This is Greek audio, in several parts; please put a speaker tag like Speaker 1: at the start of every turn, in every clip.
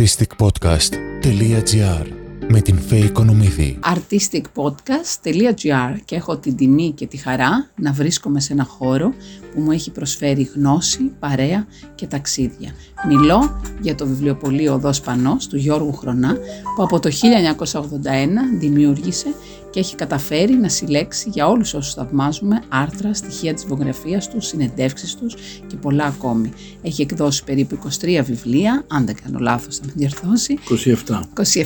Speaker 1: artisticpodcast.gr με την Φέη Οικονομίδη.
Speaker 2: artisticpodcast.gr και έχω την τιμή και τη χαρά να βρίσκομαι σε ένα χώρο που μου έχει προσφέρει γνώση, παρέα και ταξίδια. Μιλώ για το βιβλιοπωλείο Οδός Πανός του Γιώργου Χρονά που από το 1981 δημιούργησε και έχει καταφέρει να συλλέξει για όλους όσους θαυμάζουμε άρθρα, στοιχεία της βιογραφίας τους, συνεντεύξεις τους και πολλά ακόμη. Έχει εκδώσει περίπου 23 βιβλία, αν δεν κάνω λάθος θα με διορθώσει.
Speaker 3: 27.
Speaker 2: 27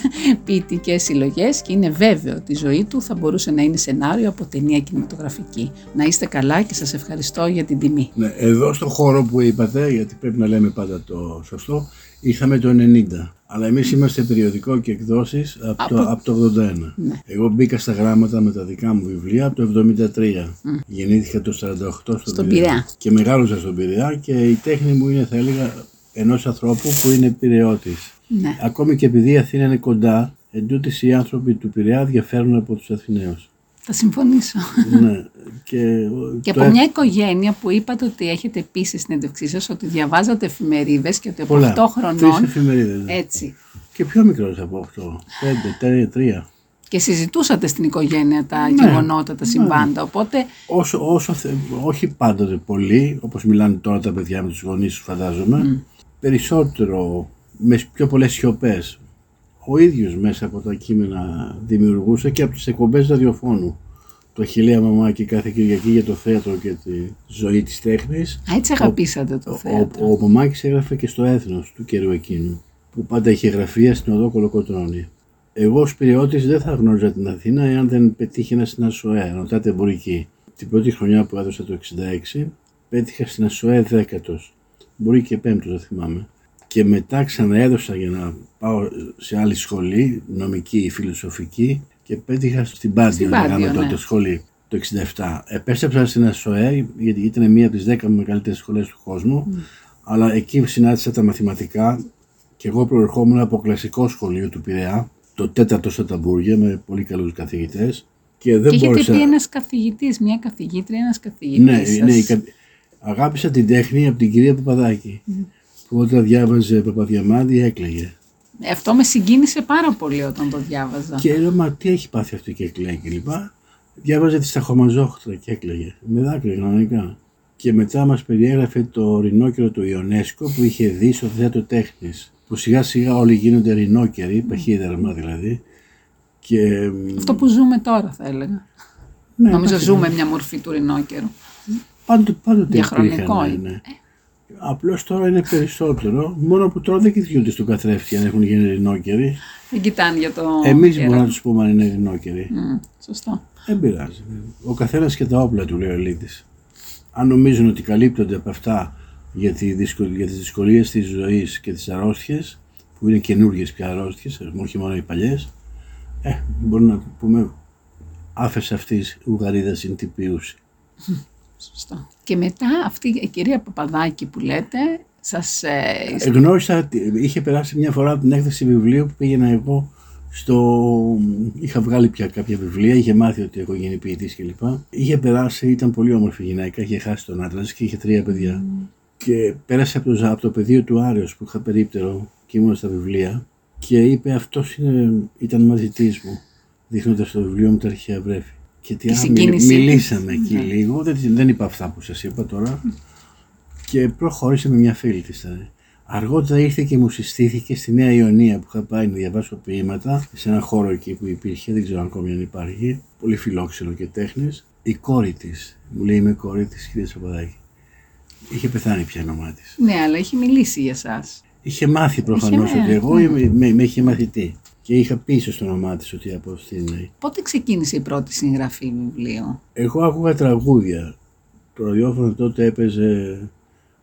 Speaker 2: ποιητικές συλλογές και είναι βέβαιο ότι η ζωή του θα μπορούσε να είναι σενάριο από ταινία κινηματογραφική. Να είστε καλά και σας ευχαριστώ για την τιμή.
Speaker 3: Ναι, εδώ στο χώρο που είπατε, γιατί πρέπει να λέμε πάντα το σωστό, είχαμε το 90. Αλλά εμείς είμαστε περιοδικό και εκδόσεις από, το,
Speaker 2: Από-
Speaker 3: από το 81.
Speaker 2: Ναι.
Speaker 3: Εγώ μπήκα στα γράμματα με τα δικά μου βιβλία από το 73. Γεννήθηκα το 48 στον,
Speaker 2: Στον Πειραιά.
Speaker 3: Και μεγάλωσα στον Πειραιά και η τέχνη μου είναι, θα έλεγα, ενός ανθρώπου που είναι πειραιώτης.
Speaker 2: Ναι.
Speaker 3: Ακόμη και επειδή η Αθήνα είναι κοντά, εντούτοις οι άνθρωποι του Πειραιά διαφέρουν από τους Αθηναίους.
Speaker 2: Θα συμφωνήσω.
Speaker 3: ναι. Και,
Speaker 2: Και
Speaker 3: το
Speaker 2: από
Speaker 3: έ-
Speaker 2: μια οικογένεια που είπατε ότι έχετε πει στη συνέντευξή σας ότι διαβάζατε εφημερίδες και ότι από
Speaker 3: πολλά.
Speaker 2: 8
Speaker 3: Τρεις
Speaker 2: χρονών
Speaker 3: εφημερίδες. ναι.
Speaker 2: έτσι
Speaker 3: Και πιο μικρός από αυτό. Πέντε, τρία, τρία.
Speaker 2: και συζητούσατε στην οικογένεια τα
Speaker 3: Ναι.
Speaker 2: γεγονότα, τα συμβάντα. Οπότε
Speaker 3: Όσο, όσο θε- όχι πάντοτε πολύ, όπως μιλάνε τώρα τα παιδιά με τους γονείς τους φαντάζομαι, περισσότερο, με πιο πολλές σιωπές. Ο ίδιος μέσα από τα κείμενα δημιουργούσε και από τις εκπομπές ραδιοφώνου. Το Αχιλέα Μαμάκη κάθε Κυριακή για το θέατρο και τη ζωή της τέχνης.
Speaker 2: α, έτσι αγαπήσατε το
Speaker 3: Ο,
Speaker 2: θέατρο.
Speaker 3: ο, ο Μαμάκης έγραφε και στο έθνος του καιρού εκείνου, που πάντα είχε γραφεία στην οδό Κολοκοτρώνη. Εγώ ως πυριώτης δεν θα γνώριζα την Αθήνα εάν δεν πετύχαινα στην ΑΣΟΕ, ρωτάτε εμπορική. Την πρώτη χρονιά που έδωσα το 66, πέτυχα στην ΑΣΟΕ δέκατος, μπορεί και πέμπτος, δεν θυμάμαι. Και μετά ξαναέδωσα για να πάω σε άλλη σχολή, νομική ή φιλοσοφική, και πέτυχα στην Πάντιο,
Speaker 2: Στην
Speaker 3: λέγαμε
Speaker 2: Πάντιο,
Speaker 3: τότε
Speaker 2: ναι.
Speaker 3: σχολή, το 67. Επέστρεψα στην ΑΣΟΕ, γιατί ήταν μία από τις 10 μεγαλύτερες σχολές του κόσμου, αλλά εκεί συνάντησα τα μαθηματικά και εγώ προερχόμουν από κλασικό σχολείο του Πειραιά, το τέταρτο στα ταμπούρια με πολύ καλούς καθηγητές και δεν
Speaker 2: Και έχετε
Speaker 3: μπόρεσα...
Speaker 2: πει ένας καθηγητής, μια καθηγήτρια, ένας καθηγητής
Speaker 3: Ναι,
Speaker 2: σας.
Speaker 3: ναι, η κα- αγάπησα την τέχνη από την κυρία Παπαδάκη που όταν διάβαζε Παπαδιαμάντη έκλαιγε.
Speaker 2: Ε, Αυτό με συγκίνησε πάρα πολύ όταν το διάβαζα.
Speaker 3: Και λέω, μα τι έχει πάθει αυτή και έκλαιγε και λοιπά. Διάβαζε τη Σταχομαζόχτρα και έκλαιγε. Με δάκρυα κανονικά. Και μετά μας περιέγραφε το ρινόκερο του Ιονέσκο που είχε δει στο θέατρο τέχνης. Που σιγά σιγά όλοι γίνονται ρινόκεροι, παχύδερμα δηλαδή. Και
Speaker 2: Αυτό που ζούμε τώρα θα έλεγα.
Speaker 3: ναι,
Speaker 2: Νομίζω
Speaker 3: εντάξει,
Speaker 2: ζούμε μια μορφή του ρινόκερου.
Speaker 3: Πάντοτε, πάντοτε
Speaker 2: Διαχρονικό
Speaker 3: υπήρχαν,
Speaker 2: είναι.
Speaker 3: ναι. Απλώς τώρα είναι περισσότερο, μόνο που τώρα δεν κοιτούνται στον καθρέφτη αν έχουν γίνει ρινόκεροι.
Speaker 2: Δεν κοιτάνε για το
Speaker 3: Εμείς
Speaker 2: καιρό.
Speaker 3: μπορούμε να τους πούμε αν είναι ρινόκεροι.
Speaker 2: Μμ, Σωστό.
Speaker 3: Δεν πειράζει. Ο καθένας και τα όπλα του λέει ο Ελίτης. Αν νομίζουν ότι καλύπτονται από αυτά για, τη δυσκολ... για τις δυσκολίες της ζωής και τις αρρώστιες, που είναι καινούργιες πια αρρώστιες, όχι μόνο οι παλιές, ε, μπορούμε να πούμε άφεσε αυτής ουγαρίδας συντυπίουση.
Speaker 2: Σωστό. Και μετά αυτή η κυρία Παπαδάκη που λέτε, σας... ε,
Speaker 3: Γνώρισα, είχε περάσει μια φορά από την έκθεση βιβλίου που πήγαινα εγώ στο... Είχα βγάλει πια κάποια βιβλία, είχε μάθει ότι έχω γίνει ποιητής κλπ. Είχε περάσει, ήταν πολύ όμορφη γυναίκα, είχε χάσει τον άντρα της και είχε τρία παιδιά. Και πέρασε από το, από το πεδίο του Άρεος που είχα περίπτερο και ήμουν στα βιβλία και είπε αυτός είναι, ήταν μαθητής μου, δείχνοντας το βιβλίο μου τα αρχαία βρέφη. Και τι
Speaker 2: Η
Speaker 3: άλλο,
Speaker 2: συγκίνησή της.
Speaker 3: μιλήσαμε εκεί
Speaker 2: Ναι.
Speaker 3: λίγο, δεν, δεν είπα αυτά που σας είπα τώρα και προχώρησε με μια φίλη της. δηλαδή. Αργότερα ήρθε και μου συστήθηκε στη Νέα Ιωνία που είχα πάει να διαβάσω ποίηματα σε ένα χώρο εκεί που υπήρχε, δεν ξέρω ακόμη αν υπάρχει, πολύ φιλόξενο και τέχνης. Η κόρη της, μου λέει είμαι κόρη της κυρία Σαπαδάκη. Είχε πεθάνει πια η μαμά της.
Speaker 2: Ναι, αλλά έχει μιλήσει για σας.
Speaker 3: Είχε μάθει προφανώς
Speaker 2: Είχε,
Speaker 3: ότι
Speaker 2: ναι.
Speaker 3: εγώ είμαι, με, με είχε μαθητή. Και είχα πίσω στο όνομά της ότι από αυτήν είναι.
Speaker 2: Πότε ξεκίνησε η πρώτη συγγραφή βιβλίου.
Speaker 3: Εγώ άκουγα τραγούδια. Το ραδιόφωνο τότε έπαιζε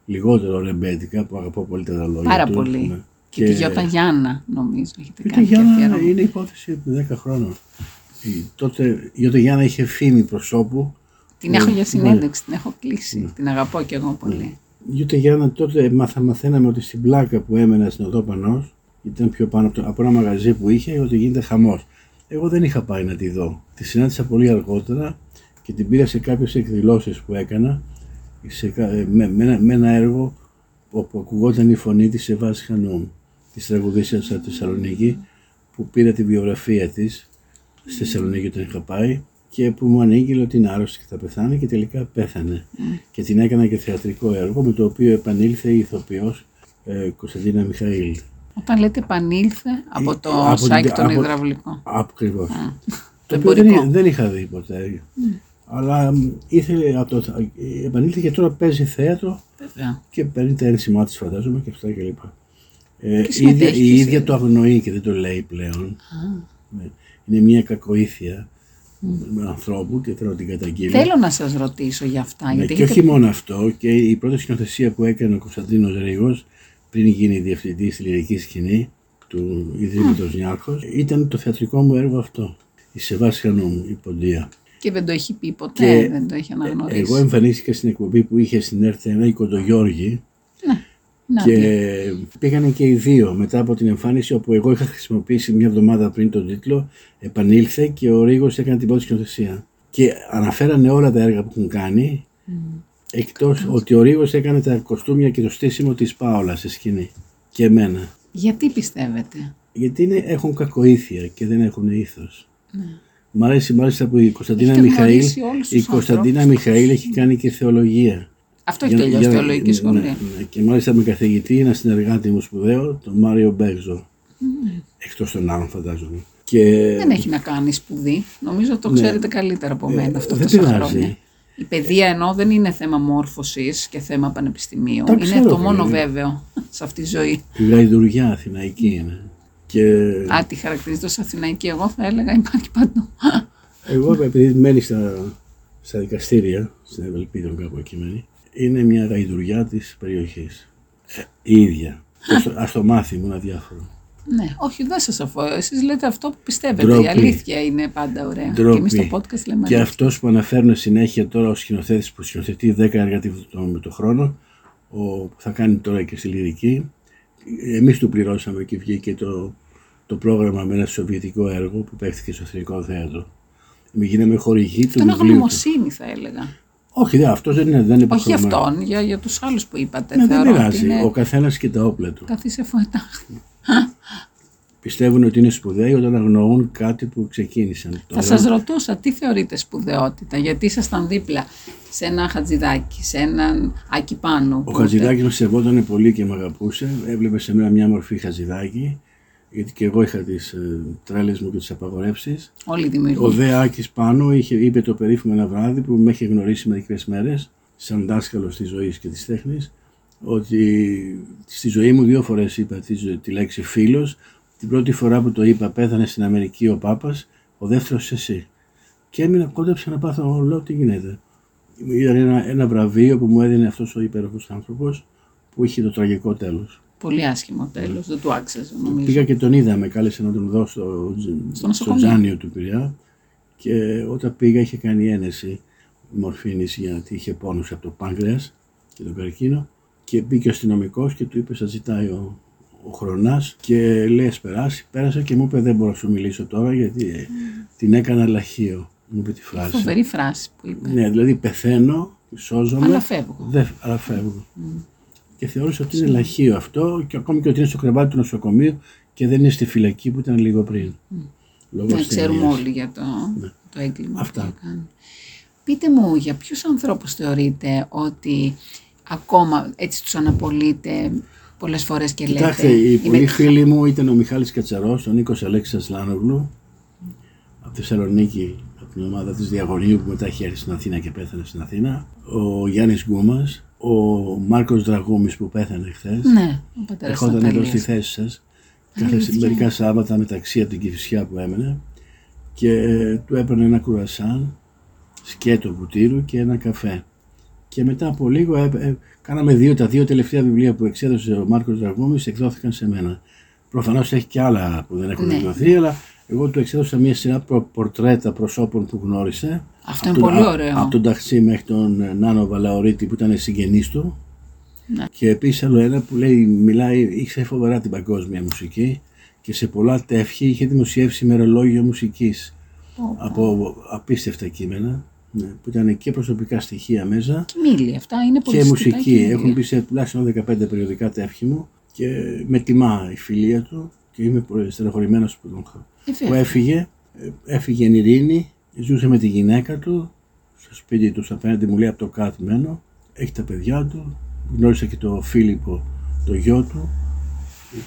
Speaker 3: λιγότερο ρεμπέτικα που αγαπώ πολύ τα λόγια
Speaker 2: Πάρα
Speaker 3: του.
Speaker 2: πολύ.
Speaker 3: ναι.
Speaker 2: Και, τη Γιώτα Γιάννα, νομίζω. Έχετε
Speaker 3: Η
Speaker 2: κάνει και
Speaker 3: Γιάννα
Speaker 2: αφιέρωμα.
Speaker 3: είναι υπόθεση 10 χρόνων. Η, τότε η Γιώτα Γιάννα είχε φήμη προσώπου.
Speaker 2: Την έχω
Speaker 3: Ναι,
Speaker 2: για συνέντευξη, την έχω κλείσει. Την αγαπώ κι εγώ πολύ.
Speaker 3: Η Γιώτα Γιάννα τότε μάθα, μαθαίναμε ότι στην πλάκα που έμενα στην Οδό Πανός, ήταν πιο πάνω από, το, από ένα μαγαζί που είχε, ότι γίνεται χαμός. Εγώ δεν είχα πάει να τη δω. Τη συνάντησα πολύ αργότερα και την πήρα σε κάποιες εκδηλώσεις που έκανα σε, κα- ε, με, με, ένα, με ένα έργο όπου ακουγόταν η φωνή της σε βάση Χανούμ. της τραγουδίστριας από τη Θεσσαλονίκη που πήρα τη βιογραφία της στη Θεσσαλονίκη όταν είχα πάει και που μου ανήγγειλε ότι είναι άρρωστη και θα πεθάνει και τελικά πέθανε. Και την έκανα και θεατρικό έργο με το οποίο επανήλθε η ηθοποιός ε, Κωνσταντίνα Μιχαήλ.
Speaker 2: Όταν λέτε επανήλθε από το
Speaker 3: Ε, από
Speaker 2: σάκι
Speaker 3: την-
Speaker 2: τον
Speaker 3: από-
Speaker 2: υδραυλικό.
Speaker 3: Ακριβώς.
Speaker 2: Το
Speaker 3: Το οποίο δεν,
Speaker 2: εμπορικό.
Speaker 3: δεν είχα δει ποτέ. Αλλά μ, ήθελε από το, ε, επανήλθε και τώρα παίζει θέατρο
Speaker 2: Βέβαια.
Speaker 3: και παίρνει τα ένσημά της φαντάζομαι και αυτά κλπ. Ε,
Speaker 2: Και
Speaker 3: η, ίδια,
Speaker 2: συμμετέχει
Speaker 3: η
Speaker 2: και
Speaker 3: ίδια
Speaker 2: σε-
Speaker 3: το αγνοεί και δεν το λέει πλέον. Ναι. Είναι μια κακοήθεια με ανθρώπου και θέλω να την καταγγείλω.
Speaker 2: Θέλω να σας ρωτήσω για αυτά.
Speaker 3: Ναι,
Speaker 2: γιατί
Speaker 3: και
Speaker 2: έχετε-
Speaker 3: όχι μόνο αυτό, και η πρώτη σκηνοθεσία που έκανε ο Κωνσταντίνος Ρήγος πριν γίνει διευθυντή στη λυρική σκηνή του Ιδρύματος Νιάρχος ήταν το θεατρικό μου έργο αυτό. Η Σεβάσχανο μου, η Ποντία.
Speaker 2: Και δεν το έχει πει ποτέ,
Speaker 3: Και
Speaker 2: δεν το έχει αναγνωρίσει.
Speaker 3: Εγώ εμφανίστηκα στην εκπομπή που είχε στην ΕΡΤ1 η Κοντογιώργη
Speaker 2: Να,
Speaker 3: και
Speaker 2: ναι.
Speaker 3: πήγανε και οι δύο μετά από την εμφάνιση όπου εγώ είχα χρησιμοποιήσει μια εβδομάδα πριν τον τίτλο επανήλθε και ο Ρήγος έκανε την πρώτη σκηνοθεσία. Και αναφέρανε όλα τα έργα που έχουν κάνει εκτός ότι ο Ρήγος έκανε τα κοστούμια και το στήσιμο της Πάολας στη σκηνή και εμένα.
Speaker 2: Γιατί πιστεύετε;
Speaker 3: Γιατί είναι, έχουν κακοήθεια και δεν έχουν ήθος. Μ' αρέσει μάλιστα που η Κωνσταντίνα
Speaker 2: Έχετε
Speaker 3: Μιχαήλ,
Speaker 2: γνωρίσει όλους
Speaker 3: η
Speaker 2: τους
Speaker 3: Κωνσταντίνα Μιχαήλ έχει κάνει και θεολογία.
Speaker 2: Αυτό έχει
Speaker 3: Για-
Speaker 2: τελειώσει
Speaker 3: για-
Speaker 2: θεολογική
Speaker 3: ναι,
Speaker 2: σχολή.
Speaker 3: ναι, και μάλιστα με καθηγητή ένα συνεργάτη μου σπουδαίο, τον Μάριο Μπέγζο. Εκτός των άλλων φαντάζομαι. Και
Speaker 2: Δεν έχει να κάνει σπουδή. Νομίζω το ξέρετε καλύτερα από μένα αυτό
Speaker 3: Ναι. Ε, δεν
Speaker 2: τόσα
Speaker 3: πειράζει.
Speaker 2: χρόνια. Η παιδεία ενώ δεν είναι θέμα μόρφωσης και θέμα πανεπιστημίου.
Speaker 3: Τα
Speaker 2: είναι
Speaker 3: ξέρω,
Speaker 2: το μόνο
Speaker 3: βέβαια.
Speaker 2: βέβαιο σε αυτή τη ζωή.
Speaker 3: η γαϊδουριά αθηναϊκή είναι. Και
Speaker 2: Α, τι χαρακτηρίζεται ως Αθηναϊκή, εγώ θα έλεγα υπάρχει παντού.
Speaker 3: εγώ επειδή μένει στα, στα δικαστήρια, στην Ευελπίδα κάπου εκεί μένει, είναι μια γαϊδουριά της περιοχής. Ε, η ίδια. Ας το- Ας το μάθει μου ένα διάφορο.
Speaker 2: Ναι, όχι, δεν σας αφώ. Εσείς λέτε αυτό που πιστεύετε.
Speaker 3: Ντροπή.
Speaker 2: Η αλήθεια είναι πάντα ωραία. Και
Speaker 3: Ντροπή.
Speaker 2: εμείς στο podcast λέμε
Speaker 3: Και
Speaker 2: αλήθεια.
Speaker 3: αυτός που αναφέρουν συνέχεια τώρα ο σκηνοθέτης που σκηνοθετεί 10 έργα τη- το, με το χρόνο, ο, που θα κάνει τώρα και στη λυρική, εμείς του πληρώσαμε και βγήκε το, το πρόγραμμα με ένα σοβιετικό έργο που παίχθηκε στο Εθνικό Θέατρο. Εμείς γίναμε χορηγοί του
Speaker 2: Αυτό είναι
Speaker 3: βιβλίου του.
Speaker 2: γνωμοσύνη θα έλεγα.
Speaker 3: Όχι, δε, αυτός δεν είναι, δεν είναι
Speaker 2: Όχι
Speaker 3: υποχρεωμένος.
Speaker 2: αυτόν, για, για τους άλλους που είπατε.
Speaker 3: Ναι, δεν
Speaker 2: Θεωρώ ότι
Speaker 3: πειράζει.
Speaker 2: είναι
Speaker 3: Ο καθένας και τα όπλα του.
Speaker 2: καθίσε φωετά.
Speaker 3: Πιστεύουν ότι είναι σπουδαίοι όταν αγνοούν κάτι που ξεκίνησαν.
Speaker 2: Θα
Speaker 3: Τώρα-
Speaker 2: σας ρωτούσα τι θεωρείτε σπουδαιότητα, γιατί ήσασταν δίπλα σε ένα χατζηδάκι, σε έναν Άκη Πάνου.
Speaker 3: Ο Χατζηδάκης με σεβόταν πολύ και με αγαπούσε. Έβλεπε σε μένα μια μορφή Χατζηδάκη, γιατί και εγώ είχα τις ε, τρέλες μου και τις απαγορεύσεις.
Speaker 2: Όλοι οι δημιουργοί.
Speaker 3: Ο Δε Άκης πάνω είχε, είπε το περίφημο ένα βράδυ που με είχε γνωρίσει μερικές μέρες, σαν δάσκαλος της ζωής και της τέχνης, ότι στη ζωή μου δύο φορές είπα τη, ζω- τη λέξη φίλος. Την πρώτη φορά που το είπα πέθανε στην Αμερική ο Πάπας, ο δεύτερος εσύ. Και έμεινα κόντεψα να πάθω, λέω τι γίνεται. Ήταν ένα, ένα βραβείο που μου έδινε αυτός ο υπέροχος άνθρωπος που είχε το τραγικό τέλος.
Speaker 2: Πολύ άσχημο τέλος, δεν του άξιζε νομίζω.
Speaker 3: Πήγα και τον είδα, με κάλεσε να τον δω στο, στο
Speaker 2: νοσοκομείο.
Speaker 3: Τζάνιο του Πειραιά και όταν πήγα είχε κάνει ένεση μορφήνης γιατί είχε πόνους από το πάγκρεας και τον καρκίνο και μπήκε ο αστυνομικός και του είπε σας ζητάει ο, ο χρονάς και λέει ας περάσει, πέρασε και μου είπε δεν μπορώ να σου μιλήσω τώρα γιατί ε, την έκανα λαχείο, μου είπε τη φράση.
Speaker 2: Φοβερή φράση που είπε.
Speaker 3: Ναι, δηλαδή πεθαίνω, σώζομαι,
Speaker 2: Αλλά φεύγω.
Speaker 3: δεν, αλλά φεύγω. Και θεώρησα ότι είναι λαχείο αυτό και ακόμη και ότι είναι στο κρεβάτι του νοσοκομείου και δεν είναι στη φυλακή που ήταν λίγο πριν. Λόγω
Speaker 2: Να ξέρουμε
Speaker 3: ασθενείας.
Speaker 2: όλοι για το, το έγκλημα
Speaker 3: Ναι. Αυτά.
Speaker 2: που έκανε. Πείτε μου, για ποιους ανθρώπους θεωρείτε ότι ακόμα έτσι τους αναπολύτε πολλές φορές και
Speaker 3: Κοιτάξτε,
Speaker 2: λέτε
Speaker 3: οι
Speaker 2: «Είμαι
Speaker 3: πολλοί φίλοι μου ήταν ο Μιχάλης Κατσαρός, ο Νίκος Αλέξης Λάνογλου, από Θεσσαλονίκη, από την ομάδα της Διαγωνίου που μετά είχε έρθει στην Αθήνα και πέθανε στην Αθήνα, ο Γιάννης Γκούμας, ο Μάρκος Δραγούμης που πέθανε χθες,
Speaker 2: Ναι, ο πατέρας της
Speaker 3: ερχόταν εδώ στη
Speaker 2: Ναταλίας.
Speaker 3: θέση σας, κάθε μερικά Σάββατα μεταξύ από την Κηφισιά που έμενε και ε, του έπαιρνε ένα κουρασάν, σκέτο βουτύρου και ένα καφέ. Και μετά από λίγο ε, ε, κάναμε δύο, τα δύο τελευταία βιβλία που εξέδωσε ο Μάρκος Δραγούμης εκδόθηκαν σε μένα. Προφανώς έχει και άλλα που δεν έχουν
Speaker 2: Ναι.
Speaker 3: εκδοθεί, αλλά εγώ του εξέδωσα μια σειρά προ- πορτρέτα προσώπων που γνώρισε.
Speaker 2: Αυτό
Speaker 3: Από
Speaker 2: είναι
Speaker 3: τον-
Speaker 2: πολύ
Speaker 3: α-
Speaker 2: ωραίο.
Speaker 3: Από τον Ταξί μέχρι τον ε, Νάνο Βαλαωρίτη που ήταν συγγενής του.
Speaker 2: Ναι.
Speaker 3: Και επίσης άλλο ένα που λέει, μιλάει, ήξερε φοβερά την παγκόσμια μουσική και σε πολλά τεύχη είχε δημοσιεύσει ημερολόγιο μουσικής
Speaker 2: Πω,
Speaker 3: από απίστευτα κείμενα ναι, που ήταν και προσωπικά στοιχεία μέσα
Speaker 2: Και μίλη, αυτά είναι πολύ
Speaker 3: και
Speaker 2: συστητά
Speaker 3: μουσική.
Speaker 2: μίλη.
Speaker 3: Έχουν μπει σε τουλάχιστον 15 περιοδικά τεύχη μου Και με τιμά η φιλία του και είμαι πολύ στεναχωρημένος που, τον-
Speaker 2: Ε,
Speaker 3: που
Speaker 2: βέβαια.
Speaker 3: έφυγε. Ε, Έφυγε εν ειρήνη, ζούσε με τη γυναίκα του, στο σπίτι του απέναντι μου λέει από το κάτω μένω. Έχει τα παιδιά του, γνώρισε και το Φίλιππο, το γιο του.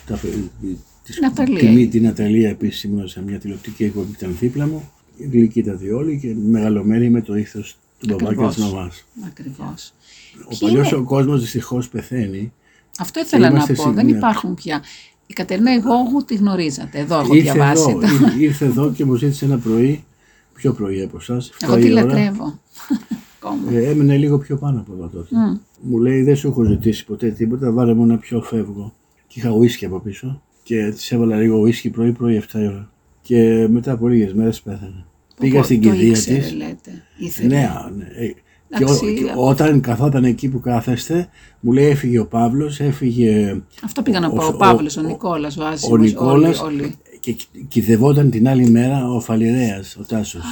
Speaker 3: Τα, παι- της-
Speaker 2: Ναταλία.
Speaker 3: Τη, τη Ναταλία επίσης ήμουν σε μια τηλεοπτική εκπομπή που ήταν δίπλα μου. Γλυκύτατοι όλοι και μεγαλωμένοι με το ήθος του μπαμπά και
Speaker 2: Ακριβώς.
Speaker 3: τη μαμάς.
Speaker 2: Ακριβώς.
Speaker 3: Ο
Speaker 2: Ποιοι
Speaker 3: παλιός
Speaker 2: είναι-
Speaker 3: ο κόσμος δυστυχώς πεθαίνει.
Speaker 2: Αυτό ήθελα να
Speaker 3: Είμαστε
Speaker 2: πω.
Speaker 3: συ-
Speaker 2: Δεν
Speaker 3: ναι.
Speaker 2: υπάρχουν πια. Η Κατερίνα Ιγόγου τη γνωρίζατε. Εδώ έχω
Speaker 3: Ήρθε
Speaker 2: διαβάσει.
Speaker 3: εδώ, ήρθε- ήρθε εδώ και μου ζήτησε ένα πρωί, πιο πρωί από εσάς.
Speaker 2: Εγώ τη λατρεύω. Ακόμα.
Speaker 3: Ε, έμεινε λίγο πιο πάνω από εδώ τότε.
Speaker 2: Μμ.
Speaker 3: Μου λέει: Δεν σου έχω ζητήσει ποτέ τίποτα, βάλε μου ένα πιο φεύγω. Και είχα ουίσκι από πίσω και της έβαλα λίγο ουίσκι πρωί-πρωί 7 η ώρα. Και μετά από λίγες μέρες πέθανε. Πήγα
Speaker 2: Πω,
Speaker 3: στην
Speaker 2: το
Speaker 3: κηδεία
Speaker 2: ήξερε,
Speaker 3: της.
Speaker 2: λέτε. Ήθελε.
Speaker 3: Ναι, ναι. ε, Και, ο-
Speaker 2: Εντάξει,
Speaker 3: και
Speaker 2: α-
Speaker 3: όταν καθόταν εκεί που κάθεστε, μου λέει έφυγε ο Παύλος, έφυγε
Speaker 2: Αυτό πήγα να
Speaker 3: ο-
Speaker 2: πω. Ο,
Speaker 3: ο-
Speaker 2: Παύλος, ο,
Speaker 3: ο-
Speaker 2: Νικόλας, ο
Speaker 3: ο
Speaker 2: Άσιμος,
Speaker 3: Νικόλας
Speaker 2: όλοι, όλοι.
Speaker 3: και κι- κυδευόταν την άλλη μέρα ο Φαλιρέας, ο Τάσος.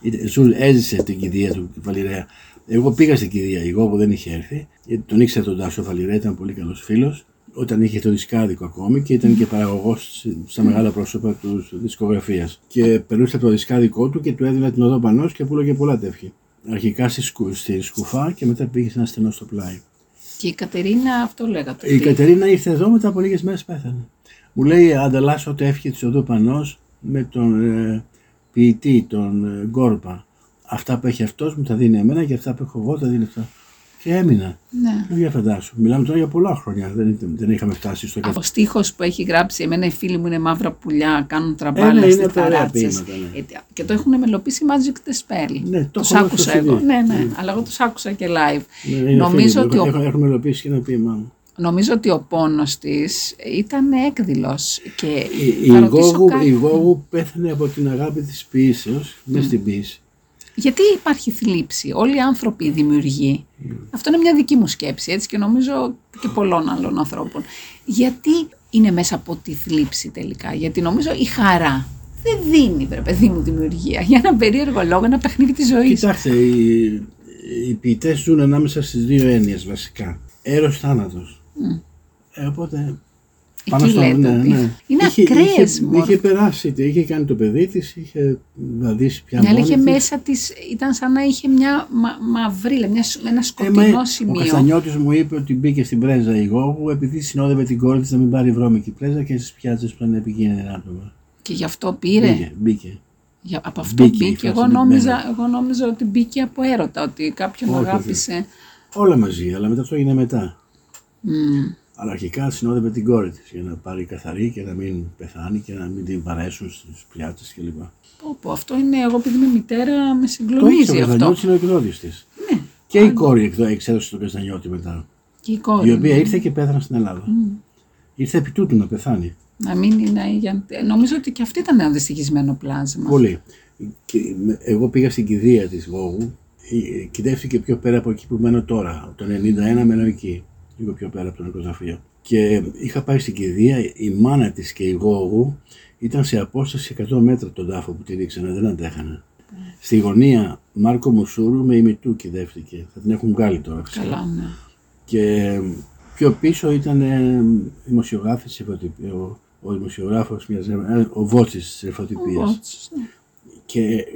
Speaker 3: Είτε- Ζου, έζησε την κηδεία του Φαλιρέα. Εγώ πήγα στην κηδεία, εγώ που δεν είχε έρθει, γιατί τον ήξερα τον Τάσο Φαλιρέα, ήταν πολύ καλός φίλος, όταν είχε το δισκάδικο ακόμη και ήταν και παραγωγός στα μεγάλα πρόσωπα της δισκογραφίας. Και περνούσε από το δισκάδικο του και του έδινα την Οδό Πανός και πούλο και πολλά τεύχη. Αρχικά στη, σκου, στη Σκουφά και μετά πήγε σε ένα στενό στο πλάι.
Speaker 2: Και η Κατερίνα αυτό λέγατε.
Speaker 3: Η
Speaker 2: ότι-
Speaker 3: Κατερίνα ήρθε εδώ μετά από λίγες μέρες πέθανε. Μου λέει ανταλλάσσω ότι έφυγε της οδού Πανός με τον ε, ποιητή, τον ε, Γκόρπα. Αυτά που έχει αυτός μου τα δίνει εμένα και αυτά που έχω εγώ τα δίνει αυτά. Και έμεινα.
Speaker 2: Ναι.
Speaker 3: Λέω για φαντάσου. Μιλάμε τώρα για πολλά χρόνια. Δεν, ήταν- δεν είχαμε φτάσει στο
Speaker 2: Ο στίχος που έχει γράψει Εμένα οι φίλοι μου είναι μαύρα πουλιά, κάνουν
Speaker 3: Ε,
Speaker 2: τραμπάλα
Speaker 3: ναι,
Speaker 2: στις
Speaker 3: είναι τα ωραία
Speaker 2: ταράτσες».
Speaker 3: ποίηματα, ναι.
Speaker 2: Ε, Και το έχουν μελοποιήσει Magic the Spell.
Speaker 3: Ναι, το
Speaker 2: τους
Speaker 3: έχω
Speaker 2: άκουσα
Speaker 3: στο
Speaker 2: εγώ.
Speaker 3: CD.
Speaker 2: Ναι, ναι, αλλά εγώ τους άκουσα και live.
Speaker 3: Ναι, είναι
Speaker 2: νομίζω,
Speaker 3: φίλοι
Speaker 2: ότι
Speaker 3: μου.
Speaker 2: ο,
Speaker 3: Έχω- Έχουμε ελοπίσει και ένα ποίημά μου.
Speaker 2: νομίζω ότι ο πόνος της ήταν έκδηλος. Και
Speaker 3: Η, η,
Speaker 2: θα ρωτήσω
Speaker 3: Γόγου,
Speaker 2: κάτι.
Speaker 3: η Γόγου πέθανε από την αγάπη της ποιήσεως, μέσα στην ποιήση.
Speaker 2: Γιατί υπάρχει θλίψη, όλοι οι άνθρωποι δημιουργοί. Αυτό είναι μια δική μου σκέψη, έτσι και νομίζω και πολλών άλλων ανθρώπων. Γιατί είναι μέσα από τη θλίψη τελικά, γιατί νομίζω η χαρά δεν δίνει, βρε παιδί μου, δημιουργία. Για ένα περίεργο λόγο, ένα παιχνίδι της ζωής.
Speaker 3: Κοιτάξτε, οι, οι ποιητές ζουν ανάμεσα στις δύο έννοιες βασικά. Έρος θάνατος. Ε, οπότε.
Speaker 2: Εκεί λέτε ότι είναι
Speaker 3: είχε,
Speaker 2: ακραίες
Speaker 3: είχε,
Speaker 2: μορφές.
Speaker 3: είχε περάσει, τι, είχε κάνει το παιδί της, είχε βαδίσει πια
Speaker 2: Ναι, αλλά
Speaker 3: μόνη
Speaker 2: είχε
Speaker 3: της.
Speaker 2: μέσα της, ήταν σαν να είχε μια μα, μαυρίλα, μια, σ- ένα
Speaker 3: Ε, μα,
Speaker 2: σκοτεινό
Speaker 3: Ο
Speaker 2: σημείο.
Speaker 3: Καστανιώτης μου είπε ότι μπήκε στην πρέζα η Γόγου επειδή συνόδευε την κόρη της να μην πάρει βρώμικη πρέζα και στις πιάτσες που ήταν επικίνδυνα άτομα.
Speaker 2: Και γι' αυτό πήρε.
Speaker 3: Μπήκε, μπήκε.
Speaker 2: Για, από αυτό
Speaker 3: Μπήκε η
Speaker 2: μπήκε.
Speaker 3: φράση,
Speaker 2: Εγώ
Speaker 3: ναι,
Speaker 2: νόμιζα,
Speaker 3: ναι.
Speaker 2: εγώ νόμιζα ότι μπήκε από έρωτα, ότι κάποιον
Speaker 3: Όχι, όχι.
Speaker 2: αγάπησε.
Speaker 3: Όλα μαζί, αλλά μετά αυτό έγινε μετά.
Speaker 2: Μμ.
Speaker 3: Αλλά αρχικά συνόδευε την κόρη της για να πάρει καθαρή και να μην πεθάνει και να μην την παρέσουν στις πιάτες κλπ.
Speaker 2: Πω, πω, αυτό είναι, εγώ επειδή είμαι μητέρα, με
Speaker 3: Το είχε
Speaker 2: συγκλονίζει
Speaker 3: ο
Speaker 2: αυτό.
Speaker 3: Καστανιώτης είναι ο εκδότης της.
Speaker 2: Ναι,
Speaker 3: Και η κόρη εκδό- εξέδωσε τον Καστανιώτη μετά.
Speaker 2: και η κόρη.
Speaker 3: Η οποία
Speaker 2: μου.
Speaker 3: ήρθε και πέθανε στην Ελλάδα. Ήρθε επί τούτου να πεθάνει.
Speaker 2: Να μην είναι. Για... Νομίζω ότι και αυτή ήταν ένα δυστυχισμένο πλάσμα.
Speaker 3: Πολύ. Και με- εγώ πήγα στην κηδεία της Βόγου. Ε, Κυδεύτηκε πιο πέρα από εκεί που μένω τώρα. Το 91 μένω εκεί. Λίγο πιο πέρα από το νοικοταφείο. Και είχα πάει στην κηδεία. Η μάνα της και η Γόγου ήταν σε απόσταση 100 μέτρα από τον τάφο που τη ρίξανε. Δεν αντέχανε. Στη γωνία Μάρκο Μουσούρου με ημιτού κυδεύτηκε. Θα την έχουν βγάλει τώρα φυσικά.
Speaker 2: Καλά, ναι.
Speaker 3: Και πιο πίσω ήταν ε, δημοσιογράφης της εφωτιπίας, ο, ο δημοσιογράφος μιας, ε, ο Βότσης της εφωτιπίας.
Speaker 2: Ότσος, ναι.
Speaker 3: Και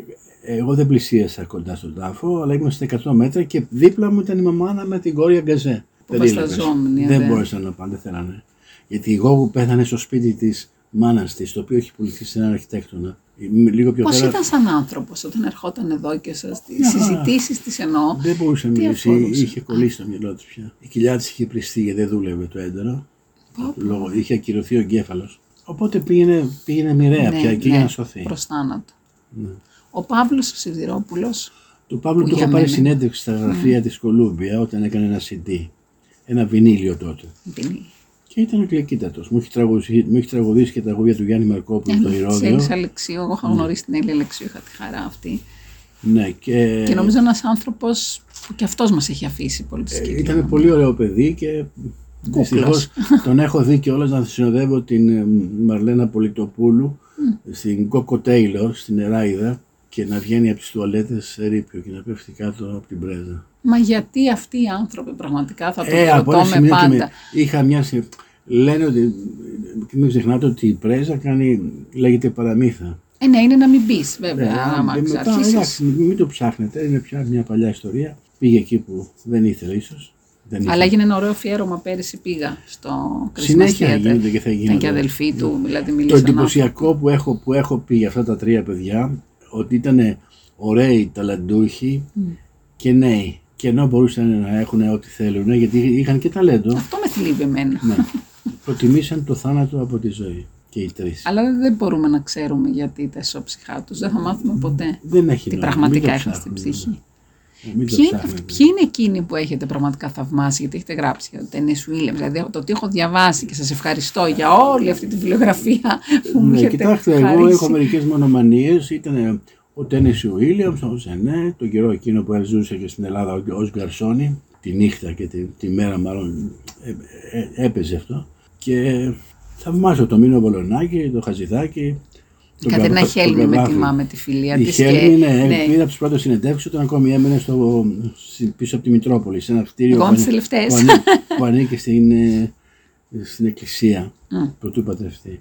Speaker 3: εγώ δεν πλησίασα κοντά στον τάφο, αλλά ήμουν στα 100 μέτρα και δίπλα μου ήταν η μαμάνα με την κόρη Αγκαζέ.
Speaker 2: Που
Speaker 3: Περίλαβες.
Speaker 2: βασταζόμενη,
Speaker 3: Δεν
Speaker 2: δε.
Speaker 3: μπόρεσαν να πάνε, δεν θέλανε. Γιατί η Γόγου πέθανε στο σπίτι της μάνας της, το οποίο έχει πουληθεί σε έναν αρχιτέκτονα. Λίγο πιο
Speaker 2: Πώς
Speaker 3: πέρα
Speaker 2: ήταν σαν άνθρωπος όταν ερχόταν εδώ και σας τις
Speaker 3: Μια χαρά.
Speaker 2: συζητήσεις της εννοώ;
Speaker 3: δεν μπορούσε να
Speaker 2: Τι
Speaker 3: μιλήσει,
Speaker 2: αφορούσε;
Speaker 3: είχε κολλήσει το μυαλό της πια. Η κοιλιά της είχε πριστεί γιατί δεν δούλευε το έντονο. Λόγω, είχε ακυρωθεί ο εγκέφαλος. Οπότε πήγαινε, πήγαινε μοιραία πια εκεί για να σωθεί.
Speaker 2: Προς θάνατο.
Speaker 3: Ναι.
Speaker 2: Ο Παύλος ο Σιδηρόπουλος,
Speaker 3: Του Παύλου
Speaker 2: που
Speaker 3: του
Speaker 2: για
Speaker 3: έχω πάρει
Speaker 2: μένα-
Speaker 3: συνέντευξη στα γραφεία της Κολούμπια όταν έκανε ένα CD. Ένα βινίλιο τότε.
Speaker 2: την
Speaker 3: Και ήταν γλυκύτατος. Μου έχει τραγουδήσει, μου έχει τραγουδήσει και τα τραγούδια του Γιάννη Μαρκόπουλου στο
Speaker 2: Έλλη- της
Speaker 3: Ηρώδιο.
Speaker 2: Έλλης Αλεξίου. Εγώ είχα γνωρίσει την Έλλη Αλεξίου, είχα τη χαρά αυτή.
Speaker 3: Ναι, και,
Speaker 2: Και νομίζω ένας άνθρωπος που και αυτός μας έχει αφήσει πολύ τη
Speaker 3: Ε, ήταν πολύ ωραίο παιδί και δυστυχώς τον έχω δει και να συνοδεύω την ε, Μαρλένα Πολιτοπούλου στην Κόκο Τέιλορ στην Εράιδα και να βγαίνει από τις τουαλέτες σε ρήπιο και να πέφτει κάτω από την πρέζα.
Speaker 2: Μα γιατί αυτοί οι άνθρωποι πραγματικά θα το
Speaker 3: Ε, από ένα
Speaker 2: ρωτώ με
Speaker 3: σημείο και
Speaker 2: πάντα;
Speaker 3: με, είχα μια, συ- Λένε ότι, και μην ξεχνάτε ότι η πρέζα κάνει, λέγεται παραμύθα.
Speaker 2: Ε, ναι, είναι να μην μπει, βέβαια.
Speaker 3: Ναι,
Speaker 2: άμα
Speaker 3: και μετά,
Speaker 2: αρχίσεις.
Speaker 3: εντάξει, μην το ψάχνετε, είναι πια μια παλιά ιστορία. Πήγε εκεί που δεν ήθελε ίσως. Δεν ήθελε.
Speaker 2: Αλλά έγινε ένα ωραίο αφιέρωμα πέρυσι πήγα στο
Speaker 3: Συνέχεια
Speaker 2: Christmas Theater.
Speaker 3: γίνονται και θα
Speaker 2: Ήταν
Speaker 3: γίνονται.
Speaker 2: και αδελφοί του, δηλαδή
Speaker 3: Το
Speaker 2: μιλήσαν.
Speaker 3: εντυπωσιακό που έχω, που έχω πει για αυτά τα τρία παιδιά, ότι ήταν ωραίοι, ταλαντούχοι και νέοι. Και ενώ μπορούσαν να έχουν ό,τι θέλουν, γιατί είχαν και ταλέντο,
Speaker 2: Αυτό με θλίβει εμένα.
Speaker 3: ναι, προτιμήσαν το θάνατο από τη ζωή. Και οι τρεις.
Speaker 2: Αλλά δεν μπορούμε να ξέρουμε γιατί τα ισόψυχά τους. Δεν θα μάθουμε ποτέ
Speaker 3: Δεν έχει
Speaker 2: τι
Speaker 3: νόημα,
Speaker 2: πραγματικά
Speaker 3: μην το
Speaker 2: έχουν στην
Speaker 3: ψάχνουμε,
Speaker 2: ψυχή.
Speaker 3: Ναι. Μην το
Speaker 2: Ποιοι είναι,
Speaker 3: ψάχνετε.
Speaker 2: ποιοι είναι εκείνοι που έχετε πραγματικά θαυμάσει, γιατί έχετε γράψει για το Τένις Williams, δηλαδή το τι έχω διαβάσει και σας ευχαριστώ για όλη αυτή τη βιβλιογραφία που μου
Speaker 3: Ναι,
Speaker 2: έχετε
Speaker 3: κοιτάξτε, εγώ
Speaker 2: χαρίσει.
Speaker 3: έχω μερικές μονομανίες. Ήταν ο Τέννη Βίλιαμ, ο Ζενέ, τον καιρό εκείνο που ζούσε και στην Ελλάδα ω Γκαρσόνη. Τη νύχτα και τη, τη μέρα, μάλλον ε, ε, έπαιζε αυτό. Και θαυμάζω το Μίνο Βολονάκη, το Χαζηδάκη.
Speaker 2: Η Κατερίνα
Speaker 3: Καβα-
Speaker 2: Χέλμη
Speaker 3: τον
Speaker 2: με
Speaker 3: Καβάφη.
Speaker 2: τιμά με τη φιλία
Speaker 3: Η
Speaker 2: της
Speaker 3: Χέλμη,
Speaker 2: και-
Speaker 3: ναι,
Speaker 2: ναι.
Speaker 3: πήρα από τις πρώτες συνεντεύξεις όταν ακόμη έμενε στο, στη- πίσω από τη Μητρόπολη, σε ένα κτίριο
Speaker 2: Εγώ
Speaker 3: που,
Speaker 2: είμαι τις
Speaker 3: ανή-
Speaker 2: τελευταίες.
Speaker 3: που, ανή- που ανήκε στην, ε, στην εκκλησία
Speaker 2: Μμ.
Speaker 3: πρωτού παντρευτεί.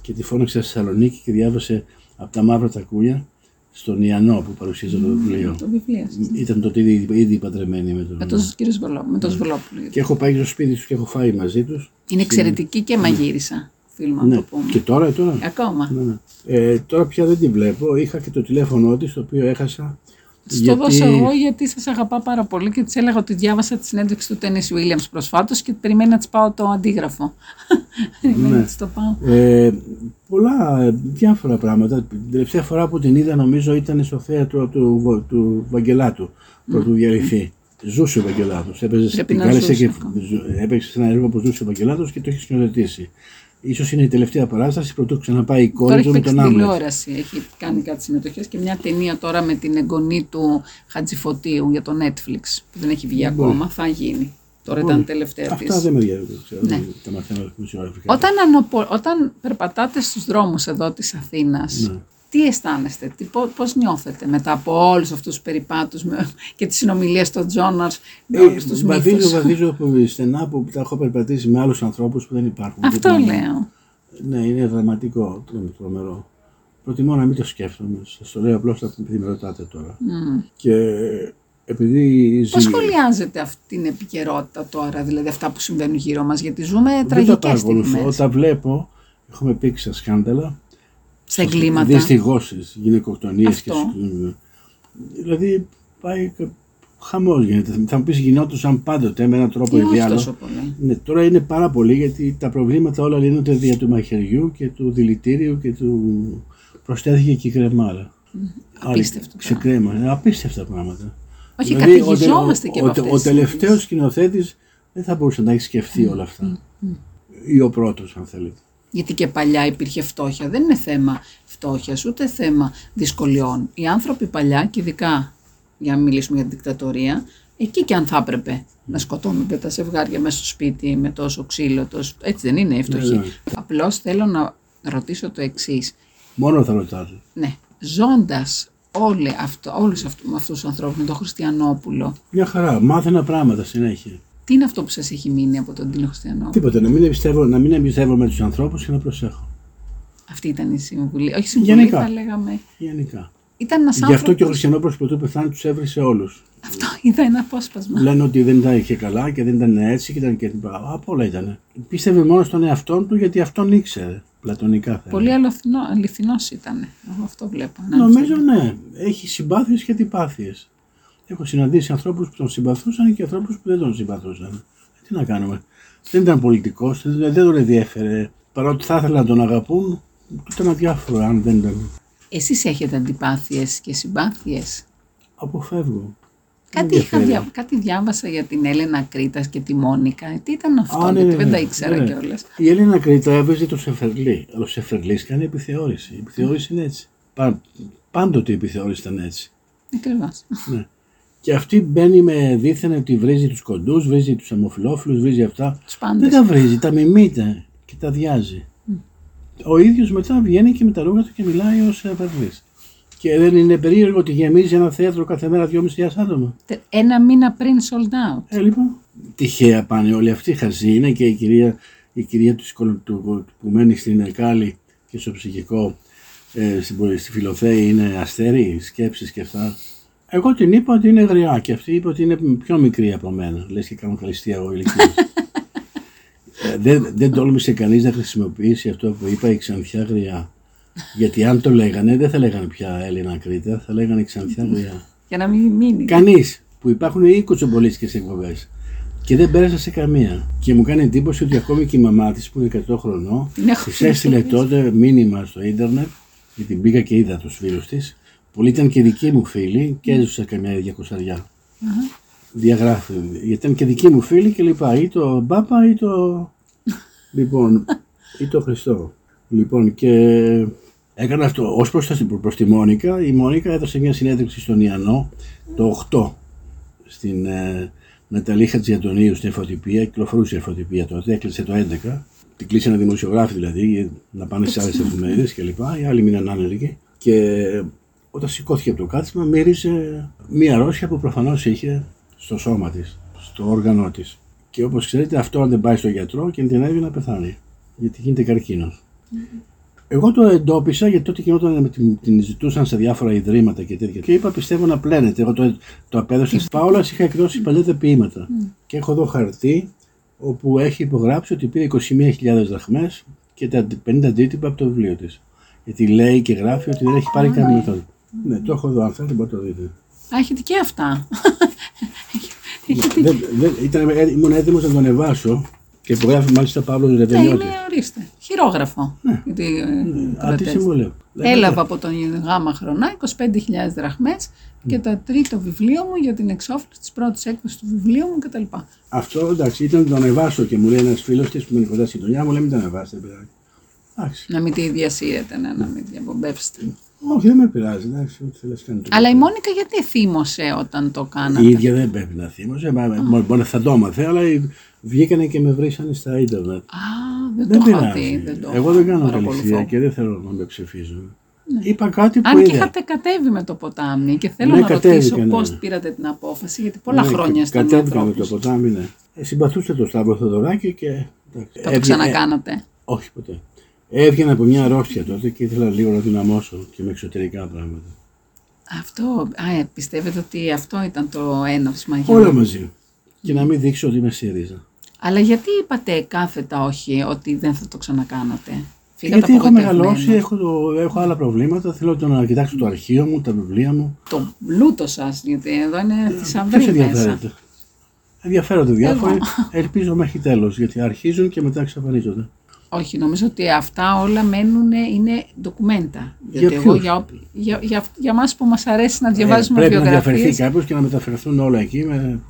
Speaker 3: Και τη φώναξε στη Θεσσαλονίκη και διάβασε από τα μαύρα τα κούλια στον Ιαννό που παρουσίαζε το βιβλίο.
Speaker 2: Το βιβλίο σας.
Speaker 3: Ήταν τότε ήδη, ήδη παντρεμένη με τον.
Speaker 2: Με τον κύριο Σβολό, με τον Σβολόπουλο.
Speaker 3: Και έχω πάει στο σπίτι τους και έχω φάει μαζί τους.
Speaker 2: Είναι εξαιρετική και μαγείρισα, φίλμα να
Speaker 3: Ναι.
Speaker 2: το πούμε.
Speaker 3: Και τώρα, τώρα.
Speaker 2: Ακόμα.
Speaker 3: Ναι, ναι. Ε, τώρα πια δεν τη βλέπω. Είχα και το τηλέφωνό της, το οποίο έχασα.
Speaker 2: Της το δώσω εγώ γιατί σας αγαπά πάρα πολύ και της έλεγα ότι διάβασα τη συνέντευξη του Τένις Williams προσφάτως και περιμένει να της πάω το αντίγραφο. περιμένει να της το πάω.
Speaker 3: Ε, πολλά, ε, διάφορα πράγματα. Την τελευταία φορά που την είδα νομίζω ήταν στο θέατρο του, Βο- του Βαγγελάτου, πρωτού διαλυθεί. Ζούσε ο Βαγγελάτος. Έπαιζε,
Speaker 2: Πρέπει
Speaker 3: την
Speaker 2: να
Speaker 3: κάλεσε
Speaker 2: ζούσε
Speaker 3: και
Speaker 2: ακόμα.
Speaker 3: ζου- έπαιξε σε ένα έργο που ζούσε ο Βαγγελάτος και το έχει σκηνοθετήσει. Ίσως είναι η τελευταία παράσταση πρωτού ξαναπάει η
Speaker 2: Τώρα
Speaker 3: κόρη
Speaker 2: έχει
Speaker 3: του με
Speaker 2: παίξει
Speaker 3: τον Άμλετ.
Speaker 2: τηλεόραση, έχει κάνει κάτι συμμετοχές και μια ταινία τώρα με την εγγονή του Χατζηφωτίου για το Netflix που δεν έχει βγει ακόμα, θα γίνει. Τώρα ήταν τελευταία
Speaker 3: Αυτά
Speaker 2: της.
Speaker 3: δεν με ενδιαφέρουν. ξέρω,
Speaker 2: Ναι.
Speaker 3: Τα μαθαίνω δημοσιογραφικά.
Speaker 2: Όταν, ανοπο- όταν περπατάτε στους δρόμους εδώ της Αθήνας,
Speaker 3: Ναι.
Speaker 2: Τι αισθάνεστε, τι, πώς, πώς νιώθετε μετά από όλους αυτούς τους περιπάτους με, και τις συνομιλίες των Τζόναρς με
Speaker 3: Ε,
Speaker 2: όλους τους
Speaker 3: βαδίζω,
Speaker 2: μύθους;
Speaker 3: βαδίζω που- στενά που τα έχω περπατήσει με άλλους ανθρώπους που δεν υπάρχουν.
Speaker 2: Αυτό
Speaker 3: Λοιπόν,
Speaker 2: λέω.
Speaker 3: Ναι, είναι δραματικό, τρο- τρομερό. Προτιμώ να μην το σκέφτομαι. Σας το λέω απλώς επειδή με ρωτάτε τώρα. Και επειδή
Speaker 2: Πώς
Speaker 3: ζει-
Speaker 2: σχολιάζετε αυτή την επικαιρότητα τώρα, δηλαδή αυτά που συμβαίνουν γύρω μας, γιατί ζούμε
Speaker 3: δεν τα
Speaker 2: τραγικές
Speaker 3: παρακολουθώ.
Speaker 2: στιγμές.
Speaker 3: Τα βλέπω. Έχουμε πήξει σε σκάνδαλα.
Speaker 2: Σε εγκλήματα.
Speaker 3: Δυστυχώσεις, γυναικοκτονίες. Και...
Speaker 2: Αυτό.
Speaker 3: σκ- Δηλαδή πάει χαμός γίνεται. Θα μου πεις γινόντουσαν πάντοτε με έναν τρόπο
Speaker 2: Ή
Speaker 3: ή
Speaker 2: όχι
Speaker 3: άλλο.
Speaker 2: τόσο πολύ.
Speaker 3: Ναι, τώρα είναι πάρα πολύ γιατί τα προβλήματα όλα λύνονται δια του μαχαιριού και του δηλητήριου και του προσθέθηκε και η κρεμάρα.
Speaker 2: Απίστευτο
Speaker 3: Σε κρέμα. Είναι απίστευτα πράγματα.
Speaker 2: Όχι,
Speaker 3: Δηλαδή, ο-
Speaker 2: καταιγιζόμαστε
Speaker 3: ο,
Speaker 2: και
Speaker 3: ο,
Speaker 2: από
Speaker 3: ο,
Speaker 2: αυτές
Speaker 3: ο
Speaker 2: τις
Speaker 3: τελευταίος σκηνοθέτης δεν θα μπορούσε να τα έχει σκεφτεί όλα αυτά. Ή ο πρώτος, αν θέλετε.
Speaker 2: Γιατί και παλιά υπήρχε φτώχεια. Δεν είναι θέμα φτώχειας, ούτε θέμα δυσκολιών. Οι άνθρωποι παλιά, και ειδικά για να μιλήσουμε για την δικτατορία, εκεί και αν θα έπρεπε να σκοτώνονται τα ζευγάρια μέσα στο σπίτι με τόσο ξύλο, τόσο... έτσι δεν είναι οι φτωχοί.
Speaker 3: Ναι, ναι.
Speaker 2: Απλώς θέλω να ρωτήσω το εξής.
Speaker 3: Μόνο θα ρωτάτε.
Speaker 2: Ναι, ζώντας όλοι αυτό, όλους αυτού, αυτούς τους ανθρώπους με τον Χριστιανόπουλο,
Speaker 3: Μια χαρά. Μάθαινα πράγματα συνέχεια.
Speaker 2: Τι είναι αυτό που σας έχει μείνει από τον Τίνο Χριστιανόπουλο.
Speaker 3: Τίποτα. Να μην εμπιστεύω, να μην εμπιστεύομαι τους ανθρώπους και να προσέχω.
Speaker 2: Αυτή ήταν η συμβουλή. Όχι συμβουλή,
Speaker 3: Γενικά.
Speaker 2: θα λέγαμε.
Speaker 3: Γενικά.
Speaker 2: Ήταν ένας
Speaker 3: Γι' αυτό
Speaker 2: άνθρωπος...
Speaker 3: και ο Χριστιανόπουλο πρωτού πεθάνει τους έβρισε όλους.
Speaker 2: Αυτό είδα ένα απόσπασμα.
Speaker 3: Λένε ότι δεν τα είχε καλά και δεν ήταν έτσι και ήταν και. Από όλα ήταν. Πίστευε μόνο στον εαυτό του γιατί αυτόν ήξερε. Πλατωνικά θα
Speaker 2: Πολύ αληθινό, αληθινός ήταν. Εγώ αυτό βλέπω. Να,
Speaker 3: Νομίζω ναι. Έχει συμπάθειες και αντιπάθειες. Έχω συναντήσει ανθρώπους που τον συμπαθούσαν και ανθρώπους που δεν τον συμπαθούσαν. Ε, Τι να κάνουμε. Δεν ήταν πολιτικός, δεν, δεν τον ενδιέφερε. Παρότι θα ήθελα να τον αγαπούν, ήταν αδιάφορο αν δεν ήταν.
Speaker 2: Εσείς έχετε αντιπάθειες και συμπάθειες;
Speaker 3: Αποφεύγω.
Speaker 2: Κάτι, είχα δια... κάτι διάβασα για την Έλενα Κρήτας και τη Μόνικα. Ε, Τι ήταν αυτό,
Speaker 3: Α, ναι,
Speaker 2: γιατί
Speaker 3: ναι,
Speaker 2: δεν
Speaker 3: ναι.
Speaker 2: τα ήξερα
Speaker 3: Ναι.
Speaker 2: κιόλας.
Speaker 3: Η Έλληνα Κρήτα έβαιζε το Σεφερλί. Αλλά ο Σεφερλίς κάνει επιθεώρηση. Η επιθεώρηση είναι έτσι. Πα- πάντοτε η επιθεώρηση ήταν έτσι.
Speaker 2: Ακριβώς.
Speaker 3: Ναι. Και αυτή μπαίνει με δίθεν ότι βρίζει τους κοντούς, βρίζει τους αμοφιλόφιλους, βρίζει αυτά.
Speaker 2: Τους
Speaker 3: Δεν
Speaker 2: πάντες.
Speaker 3: τα βρίζει, τα μιμείται και τα διάζει. Ο ίδιος μετά βγαίνει και με τα ρούχα του και μιλάει ως Σεφερλί. Και δεν είναι περίεργο ότι γεμίζει ένα θέατρο κάθε μέρα 2.500 άτομα.
Speaker 2: Τε- Ένα μήνα πριν sold out.
Speaker 3: Ε, λοιπόν. Τυχαία πάνε όλοι αυτοί. Χαζή είναι και η κυρία η κυρία του, σκολ- του- που μένει στην Εκάλη και στο ψυχικό ε, στην, στη Φιλοθέη είναι αστέρι, σκέψεις και αυτά. Εγώ την είπα ότι είναι γριά και αυτή είπε ότι είναι πιο μικρή από μένα. Λες και κάνω καλυστία εγώ ηλικία. ε, δεν, δεν τόλμησε κανείς να χρησιμοποιήσει αυτό που είπα η Ξανθιά γριά. Γιατί αν το λέγανε δεν θα λέγανε πια Έλληνα Κρήτα, θα λέγανε Ξανθιά γριά.
Speaker 2: Για να μην μείνει.
Speaker 3: Κανείς που υπάρχουν 20 κοτσομπολίστικες εκπομπές. Και δεν πέρασα σε καμία. Και μου κάνει εντύπωση ότι ακόμη και η μαμά της που είναι 100 χρονών,
Speaker 2: Την έχω
Speaker 3: της έστειλε τότε μήνυμα στο ίντερνετ, γιατί μπήκα και είδα τους φίλους της, που ήταν και δικοί μου φίλοι και έζουσα καμιά 200 Διαγράφει. Γιατί ήταν και δικοί μου φίλοι και λοιπά. Ή το Μπάπα ή το. λοιπόν, ή το Χριστό. Λοιπόν, και έκανα αυτό. Ω προ προς τη Μόνικα, η Μόνικα έδωσε μια συνέντευξη στον Ιαννό το 8 στην ε, Ναταλή Χατζιαντονίου στην εφοτυπία. Κυκλοφορούσε η εφοτυπία τότε, έκλεισε το 11. Την κλείσανε δημοσιογράφοι δηλαδή, να πάνε σε άλλες εφημερίδες κλπ. Οι άλλοι μείναν άνεργοι. Και όταν σηκώθηκε από το κάθισμα, μύριζε μία αρρώστια που προφανώς είχε στο σώμα της, στο όργανό της. Και όπως ξέρετε, αυτό αν δεν πάει στον γιατρό, κινδυνεύει να πεθάνει. Γιατί γίνεται καρκίνος. Εγώ το εντόπισα γιατί τότε γινόταν με την, την ζητούσαν σε διάφορα ιδρύματα και τέτοια. Και είπα πιστεύω να πλένεται. Εγώ το, το απέδωσα στη Πάολα, είχα εκδώσει παλιά τα ποίηματα. Και έχω εδώ χαρτί όπου έχει υπογράψει ότι πήρε 21.000 δραχμές και τα 50 αντίτυπα από το βιβλίο της. Γιατί λέει και γράφει ότι δεν έχει πάρει καμία μεθόδο. Ναι, το έχω εδώ, αν θέλετε μπορείτε να το δείτε.
Speaker 2: Α, έχετε και αυτά.
Speaker 3: δεν, δεν, ήταν, ε, ήμουν έτοιμος να το ανεβάσω και υπογράφει μάλιστα Παύλος
Speaker 2: Ναι,
Speaker 3: Ρεβενιώτη.
Speaker 2: είναι ορίστε. Χειρόγραφο. Γιατί, ε,
Speaker 3: Α, τι
Speaker 2: κρατές.
Speaker 3: συμβουλεύω.
Speaker 2: Έλαβα από τον Γάμα Χρονά 25.000 δραχμές και το τρίτο βιβλίο μου για την εξόφληση της πρώτης έκδοσης του βιβλίου μου κτλ.
Speaker 3: Αυτό εντάξει, ήταν να το ανεβάσω και μου λέει ένας φίλος της που είναι κοντά στη γειτονιά μου, λέει μην το ανεβάσετε, παιδάκι. Εντάξει.
Speaker 2: Να μην τη διασύρετε, ναι, να μην διαπομπεύσετε.
Speaker 3: Όχι, δεν με πειράζει, εντάξει, ό,τι θέλεις κάνει.
Speaker 2: Αλλά η Μόνικα γιατί θύμωσε όταν το κάνατε;
Speaker 3: Η ίδια δεν πρέπει να θύμωσε, μα- μα- μπορεί να θα το έμαθε, αλλά βγήκανε και με βρήσανε στα ίντερνετ.
Speaker 2: Α, δεν,
Speaker 3: Δεν
Speaker 2: το είχα
Speaker 3: πειράζει.
Speaker 2: δει. Δεν το
Speaker 3: Εγώ δεν κάνω
Speaker 2: παρακολουθώ.
Speaker 3: καλυστία και δεν θέλω να με ψηφίζουν. Είπα κάτι που
Speaker 2: Αν και
Speaker 3: είδα.
Speaker 2: είχατε κατέβει με το ποτάμι και θέλω
Speaker 3: Ναι,
Speaker 2: να ρωτήσω
Speaker 3: κατέβηκα, ναι.
Speaker 2: πώς πήρατε την απόφαση, γιατί πολλά
Speaker 3: Ναι,
Speaker 2: χρόνια είστε
Speaker 3: Κατέβηκα με το
Speaker 2: ανθρώπους.
Speaker 3: ποτάμι, ναι. Ε, συμπαθούσε το Σταύρο Θοδωράκη και. εντάξει,
Speaker 2: Θα το
Speaker 3: έβγαινε-
Speaker 2: ξανακάνατε.
Speaker 3: Όχι ποτέ. Έβγαινα από μια αρρώστια τότε και ήθελα λίγο να δυναμώσω και με εξωτερικά πράγματα.
Speaker 2: Αυτό, α, ε, πιστεύετε ότι αυτό ήταν το έναυσμα για
Speaker 3: Όλα
Speaker 2: να-
Speaker 3: μαζί. Και να μην δείξω ότι είμαι ΣΥΡΙΖΑ.
Speaker 2: Αλλά γιατί είπατε κάθετα όχι ότι δεν θα το ξανακάνατε; Φύγατε
Speaker 3: Γιατί έχω
Speaker 2: απογοητευμένος.
Speaker 3: μεγαλώσει, έχω, το, έχω άλλα προβλήματα. Θέλω το να κοιτάξω το αρχείο μου, τα βιβλία μου.
Speaker 2: Το πλούτο σας, γιατί εδώ είναι
Speaker 3: Ποιος
Speaker 2: θησαυρή μέσα.
Speaker 3: ενδιαφέρεται; Ενδιαφέρονται διάφοροι.
Speaker 2: Εγώ.
Speaker 3: Ελπίζω μέχρι τέλος γιατί αρχίζουν και μετά εξαφανίζονται.
Speaker 2: Όχι, νομίζω ότι αυτά όλα μένουν, είναι ντοκουμέντα.
Speaker 3: Για
Speaker 2: Γιατί εγώ
Speaker 3: ποιους;
Speaker 2: για, όποι- για, για, για μας που μας αρέσει να
Speaker 3: Ε,
Speaker 2: διαβάζουμε
Speaker 3: πρέπει να
Speaker 2: βιογραφίες,
Speaker 3: διαφερθεί κάποιος και να μεταφερθούν όλα εκεί με,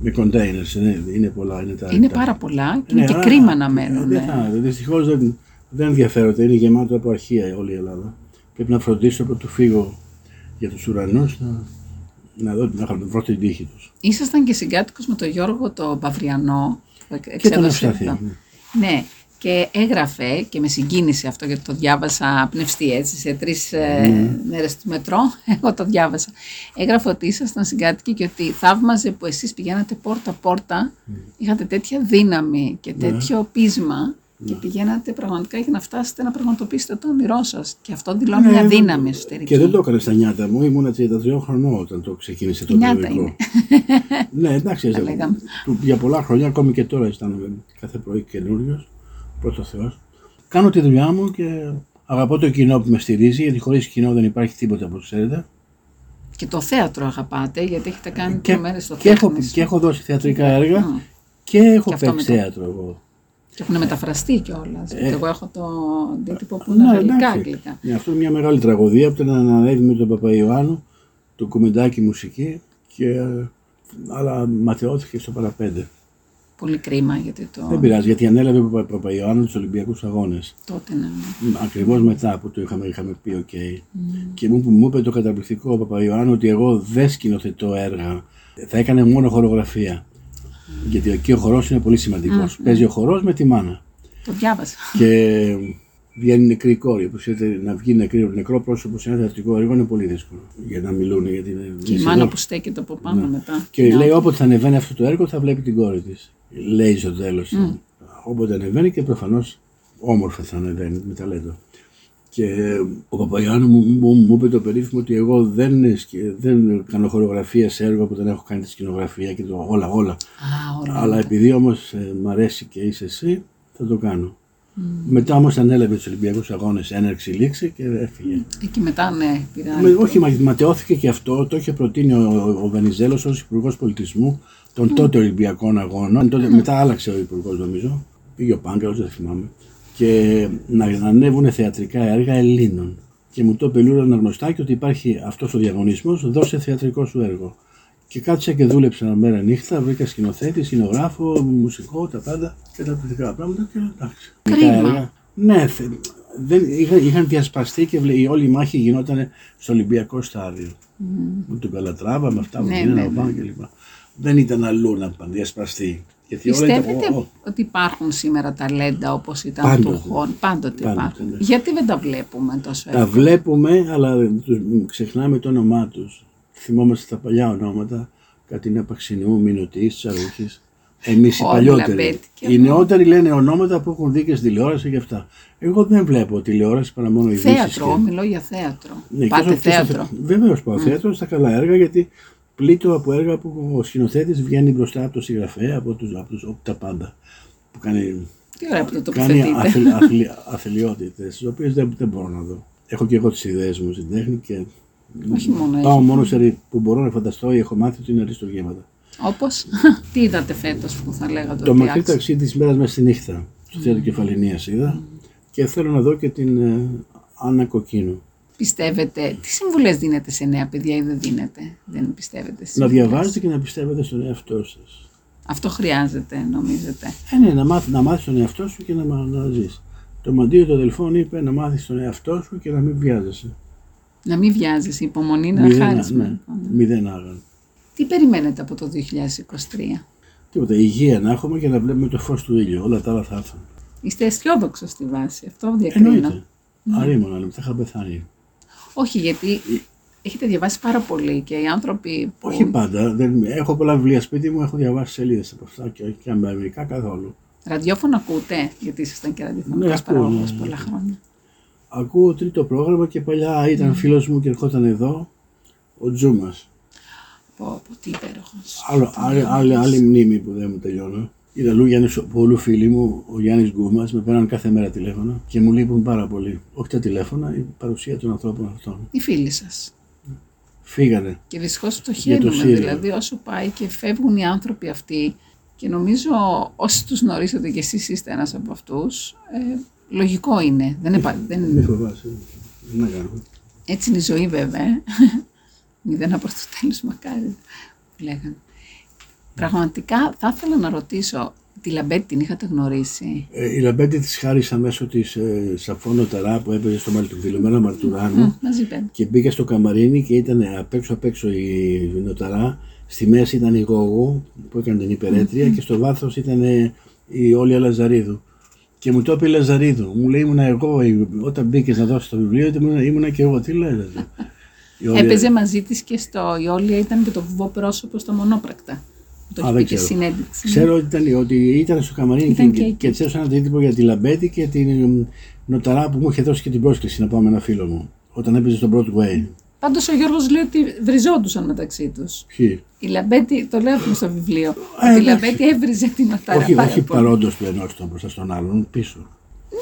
Speaker 3: με κοντέινερς. Είναι, είναι πολλά. Είναι, τα,
Speaker 2: είναι
Speaker 3: τα-
Speaker 2: πάρα πολλά και
Speaker 3: Ναι,
Speaker 2: είναι και
Speaker 3: αλλά-
Speaker 2: κρίμα να μένουν.
Speaker 3: Δεν θα, δυστυχώς δεν, δεν ενδιαφέρονται. Είναι γεμάτο από αρχεία όλη η Ελλάδα. Πρέπει να φροντίσω από το φύγω για τους ουρανούς να, να, δω, να βρω την τύχη τους.
Speaker 2: Ήσασταν και συγκάτοικος με τον Γιώργο το Παυριανό που εκ-
Speaker 3: Και τον
Speaker 2: εξέδωσε
Speaker 3: Ευσταθή.
Speaker 2: εδώ. Ναι, και έγραφε και με συγκίνησε αυτό γιατί το διάβασα πνευστή έτσι σε τρεις ε,
Speaker 3: Ναι.
Speaker 2: μέρες του μετρό, εγώ το διάβασα. Έγραφε ότι ήσασταν συγκάτοικοι και ότι θαύμαζε που εσείς πηγαίνατε πόρτα-πόρτα,
Speaker 3: Ναι.
Speaker 2: είχατε τέτοια δύναμη και τέτοιο πείσμα και πηγαίνατε πραγματικά για να φτάσετε να πραγματοποιήσετε το όνειρό σας. Και αυτό δηλώνει μια δύναμη εσωτερική.
Speaker 3: Ναι, Και δεν το έκανα στα νιάτα μου, ήμουν 33 χρονών όταν το ξεκίνησε το
Speaker 2: Νιάτα
Speaker 3: περιοδικό.
Speaker 2: είναι.
Speaker 3: ναι, εντάξει,
Speaker 2: Τα λέγαμε.
Speaker 3: του- για πολλά χρόνια, ακόμη και τώρα αισθάνομαι κάθε πρωί καινούριος. Πρώτος Θεός. Κάνω τη δουλειά μου και αγαπώ το κοινό που με στηρίζει, γιατί χωρίς κοινό δεν υπάρχει τίποτα, όπως ξέρετε.
Speaker 2: Και το θέατρο αγαπάτε, γιατί έχετε κάνει
Speaker 3: Και,
Speaker 2: τρομέρες στο
Speaker 3: και, έχω,
Speaker 2: θέατρο.
Speaker 3: και έχω δώσει θεατρικά έργα
Speaker 2: Μμ.
Speaker 3: και έχω
Speaker 2: Και αυτό
Speaker 3: παίξει
Speaker 2: με το-
Speaker 3: θέατρο εγώ.
Speaker 2: Και έχουν μεταφραστεί κιόλας.
Speaker 3: Ε,
Speaker 2: εγώ έχω το αντίτυπο που είναι
Speaker 3: Ναι,
Speaker 2: γαλλικά,
Speaker 3: εντάξει.
Speaker 2: αγγλικά.
Speaker 3: Ναι, αυτό είναι μια μεγάλη τραγωδία από τον ανέβη με τον Παπαϊωάννου, το Κουμεντάκη μουσική και ε, αλλά ματαιώθηκε στο παραπέντε.
Speaker 2: Πολύ κρίμα γιατί το.
Speaker 3: Δεν πειράζει, γιατί ανέλαβε ο Παπα- Παπαϊωάννου του Ολυμπιακούς Αγώνες.
Speaker 2: Τότε ναι. ναι.
Speaker 3: Ακριβώς μετά που το είχαμε, είχαμε πει, οκ. Και μου, μου είπε το καταπληκτικό ο Παπαϊωάννου ότι εγώ δεν σκηνοθετώ έργα. Θα έκανε μόνο χορογραφία. Γιατί εκεί ο χορός είναι πολύ σημαντικός. Παίζει ο χορός με τη μάνα.
Speaker 2: Το διάβασα.
Speaker 3: Και βγαίνει νεκρή κόρη. Όπως ξέρετε, να βγει νεκρή, νεκρό πρόσωπο σε ένα θεατρικό έργο είναι πολύ δύσκολο. Για να μιλούν, γιατί είναι.
Speaker 2: Και η
Speaker 3: είναι
Speaker 2: μάνα
Speaker 3: σίγουρο.
Speaker 2: που στέκεται από πάνω μετά.
Speaker 3: Και
Speaker 2: Ναι.
Speaker 3: λέει όποτε θα ανεβαίνει αυτό το έργο θα βλέπει την κόρη της. Λέει στο τέλος. όποτε ανεβαίνει και προφανώς όμορφα θα ανεβαίνει με ταλέντο. Και ο Παπαγιάννου μου, μου, μου είπε το περίφημο ότι εγώ δεν, σκε- δεν κάνω χορογραφία σε έργο που δεν έχω κάνει τη σκηνογραφία και το όλα, όλα.
Speaker 2: Α, όλα.
Speaker 3: Αλλά επειδή όμως ε, μ' αρέσει και είσαι εσύ, θα το κάνω. Μετά όμως ανέλαβε τους Ολυμπιακούς Αγώνες έναρξη λήξη και έφυγε.
Speaker 2: Εκεί μετά, ναι, πήρα.
Speaker 3: Με, όχι, μα- ματαιώθηκε και αυτό. Το είχε προτείνει ο, ο, ο Βενιζέλος ως Υπουργός Πολιτισμού των τότε Ολυμπιακών Αγώνων. Τότε, Μετά άλλαξε ο Υπουργός, νομίζω. Πήγε ο Πάγκαλος, δεν θυμάμαι. Και να, να ανέβουν θεατρικά έργα Ελλήνων. Και μου το πελούρανε γνωστά και ότι υπάρχει αυτός ο διαγωνισμός, δώσε θεατρικό σου έργο. Και κάτσα και δούλεψα ένα μέρα νύχτα, βρήκα σκηνοθέτη, σcenογράφο, μουσικό, τα πάντα, καταπληκτικά πράγματα και εντάξει.
Speaker 2: Κρίμα.
Speaker 3: Έργα. Ναι, θε- δεν, είχαν, είχαν διασπαστεί και βλέ- η όλη η μάχη γινόταν στο Ολυμπιακό στάδιο. Με τον Καλατράβα, με αυτά που
Speaker 2: Ναι,
Speaker 3: γίνανε
Speaker 2: ναι,
Speaker 3: από πάνω κλπ. Δεν ήταν αλλού να πάνε, διασπαστεί. Γιατί όλα
Speaker 2: Πιστεύετε
Speaker 3: ήταν- ο- ο-
Speaker 2: ότι υπάρχουν σήμερα ταλέντα όπως ήταν
Speaker 3: Πάντοτε.
Speaker 2: του Χον; Πάντοτε,
Speaker 3: Πάντοτε,
Speaker 2: υπάρχουν.
Speaker 3: ναι.
Speaker 2: Γιατί δεν τα βλέπουμε τόσο
Speaker 3: Τα
Speaker 2: εύκολα;
Speaker 3: βλέπουμε, αλλά τους, ξεχνάμε το όνομά τους. Θυμόμαστε τα παλιά ονόματα. Κατίνα Παξινού, Μινωτής, Τσαρούχης. Εμείς οι
Speaker 2: Ω,
Speaker 3: παλιότεροι.
Speaker 2: Λαμπέτη και
Speaker 3: Οι νεότεροι λένε ονόματα που έχουν δει και στη τηλεόραση και αυτά. Εγώ δεν βλέπω τηλεόραση παρά μόνο ειδήσεις
Speaker 2: Θέατρο,
Speaker 3: και-
Speaker 2: μιλώ για θέατρο.
Speaker 3: Ναι,
Speaker 2: Πάτε θέατρο.
Speaker 3: Βεβαίως πάω θέατρο στα καλά έργα γιατί πλήττω από έργα που ο σκηνοθέτης βγαίνει μπροστά από το συγγραφέα, από, τους, από, τους, από τα πάντα. Που κάνει,
Speaker 2: Τι ωραία που το
Speaker 3: κάνει
Speaker 2: τοποθετείτε.
Speaker 3: αθλειότητε, τις οποίες δεν, δεν μπορώ να δω. Έχω και εγώ τις ιδέες μου στην τέχνη και
Speaker 2: Όχι μόνο
Speaker 3: πάω
Speaker 2: έτσι.
Speaker 3: μόνος σε ρι- που μπορώ να φανταστώ ή έχω μάθει ότι είναι αριστουργήματα.
Speaker 2: Όπως, τι είδατε φέτος που θα λέγατε
Speaker 3: Το
Speaker 2: ότι
Speaker 3: μακρύ
Speaker 2: άξιζε;
Speaker 3: ταξίδι της μέρας με στη νύχτα, στο θέατρο Κεφαλινία είδα και θέλω να δω και την ε, Άννα Κοκκίνου.
Speaker 2: Πιστεύετε, τι συμβουλές δίνετε σε νέα παιδιά ή δεν δίνετε, δεν πιστεύετε στις
Speaker 3: Να
Speaker 2: συμβουλές.
Speaker 3: διαβάζετε και να πιστεύετε στον εαυτό σας.
Speaker 2: Αυτό χρειάζεται, νομίζετε.
Speaker 3: Ε, ναι, να μάθει να μάθεις τον εαυτό σου και να, μα- να ζεις. Το μαντίο του αδελφών είπε να μάθεις τον εαυτό σου και να μην βιάζεσαι.
Speaker 2: Να μην βιάζεσαι, η υπομονή είναι ένα
Speaker 3: Μηδέν,
Speaker 2: χάρισμα.
Speaker 3: ναι,
Speaker 2: λοιπόν.
Speaker 3: μηδέν άγαν.
Speaker 2: Τι περιμένετε από το 2023.
Speaker 3: Τίποτα, υγεία να έχουμε και να βλέπουμε το φως του ήλιου. Όλα τα άλλα θα έρθουν.
Speaker 2: Είστε αισιόδοξος στη βάση, αυτό διακρίνω.
Speaker 3: Εννοείται. Αρήμονα, αλλά θα είχα πεθάνει.
Speaker 2: Όχι, γιατί έχετε διαβάσει πάρα πολύ και οι άνθρωποι που...
Speaker 3: Όχι πάντα. Δεν, έχω πολλά βιβλία σπίτι μου, έχω διαβάσει σελίδες από αυτά και όχι και αμερικά καθόλου.
Speaker 2: Ραδιόφωνο ακούτε, γιατί ήσασταν και ραδιοφωνικός
Speaker 3: Ναι, ακούω,
Speaker 2: παραγωγός
Speaker 3: ναι.
Speaker 2: πολλά χρόνια.
Speaker 3: Ακούω τρίτο πρόγραμμα και παλιά ήταν φίλος μου και ερχόταν εδώ ο Τζούμας.
Speaker 2: Πω, πω, τι υπέροχος.
Speaker 3: Άλλο, άλλη, άλλη, άλλη μνήμη που δεν μου τελειώνω. Είδα αλλού Γιάννης, πολλού φίλοι μου, ο Γιάννης Γκούμας, με παίρνουν κάθε μέρα τηλέφωνα και μου λείπουν πάρα πολύ. Όχι τα τηλέφωνα, η παρουσία των ανθρώπων αυτών.
Speaker 2: Οι φίλοι σας.
Speaker 3: Φύγανε.
Speaker 2: Και δυστυχώς το
Speaker 3: το
Speaker 2: χαίρομαι.
Speaker 3: Σύριο.
Speaker 2: Δηλαδή, όσο πάει και φεύγουν οι άνθρωποι αυτοί, και νομίζω όσοι τους γνωρίσατε και εσείς είστε ένας από αυτούς, ε, λογικό είναι. Δεν επα... δεν...
Speaker 3: Μη φοβάσαι. Τι να κάνω.
Speaker 2: Έτσι είναι η ζωή, βέβαια. ε. Μηδέν από το τέλος, μακάρι. που Λέγανε. Πραγματικά θα ήθελα να ρωτήσω, τη Λαμπέτη την είχατε γνωρίσει;
Speaker 3: Ε, η Λαμπέντη της χάρισα μέσω τη ε, Σαφώνο Ταρά που έπαιζε στο Μαλτουβιλωμένο Μαρτουράνου.
Speaker 2: Μαζί πέντε.
Speaker 3: και μπήκα στο καμαρίνι και ήταν απ' έξω απ' έξω η Νοταρά. Στη μέση ήταν η Γόγου που έκανε την υπερέτρια και στο βάθος ήταν ε, η Όλια Λαζαρίδου. Και μου το είπε η Λαζαρίδου. Μου λέει ήμουνα εγώ η- όταν μπήκες να δώσει το βιβλίο, ήμουνα, ήμουνα και εγώ. Τι λέει. Η Όλια-
Speaker 2: Έπαιζε μαζί της και στο. Η Όλια ήταν και το βουβό πρόσωπο στα μονόπρακτα. Που το
Speaker 3: Α,
Speaker 2: έχει
Speaker 3: δεν
Speaker 2: πει και
Speaker 3: ξέρω.
Speaker 2: συνέντευξη.
Speaker 3: Ξέρω ότι ήταν, ότι ήταν στο καμαρίνι
Speaker 2: Ήταν
Speaker 3: και,
Speaker 2: και
Speaker 3: και,
Speaker 2: εκεί.
Speaker 3: και τσέσω ένα αντίτυπο για τη Λαμπέτη και την ε, Νοταρά που μου είχε δώσει και την πρόσκληση να πάω με ένα φίλο μου. Όταν έπαιζε στο Broadway.
Speaker 2: Πάντως ο Γιώργος λέει ότι βριζόντουσαν μεταξύ τους.
Speaker 3: Ποιοι;
Speaker 2: Η Λαμπέτη, το λέω στο βιβλίο.
Speaker 3: Ε,
Speaker 2: ότι η
Speaker 3: εντάξει.
Speaker 2: Λαμπέτη έβριζε τη Νοταρά.
Speaker 3: όχι
Speaker 2: πάρα
Speaker 3: όχι
Speaker 2: πολύ.
Speaker 3: παρόντος του ενό τον μπροστά στον άλλον, πίσω.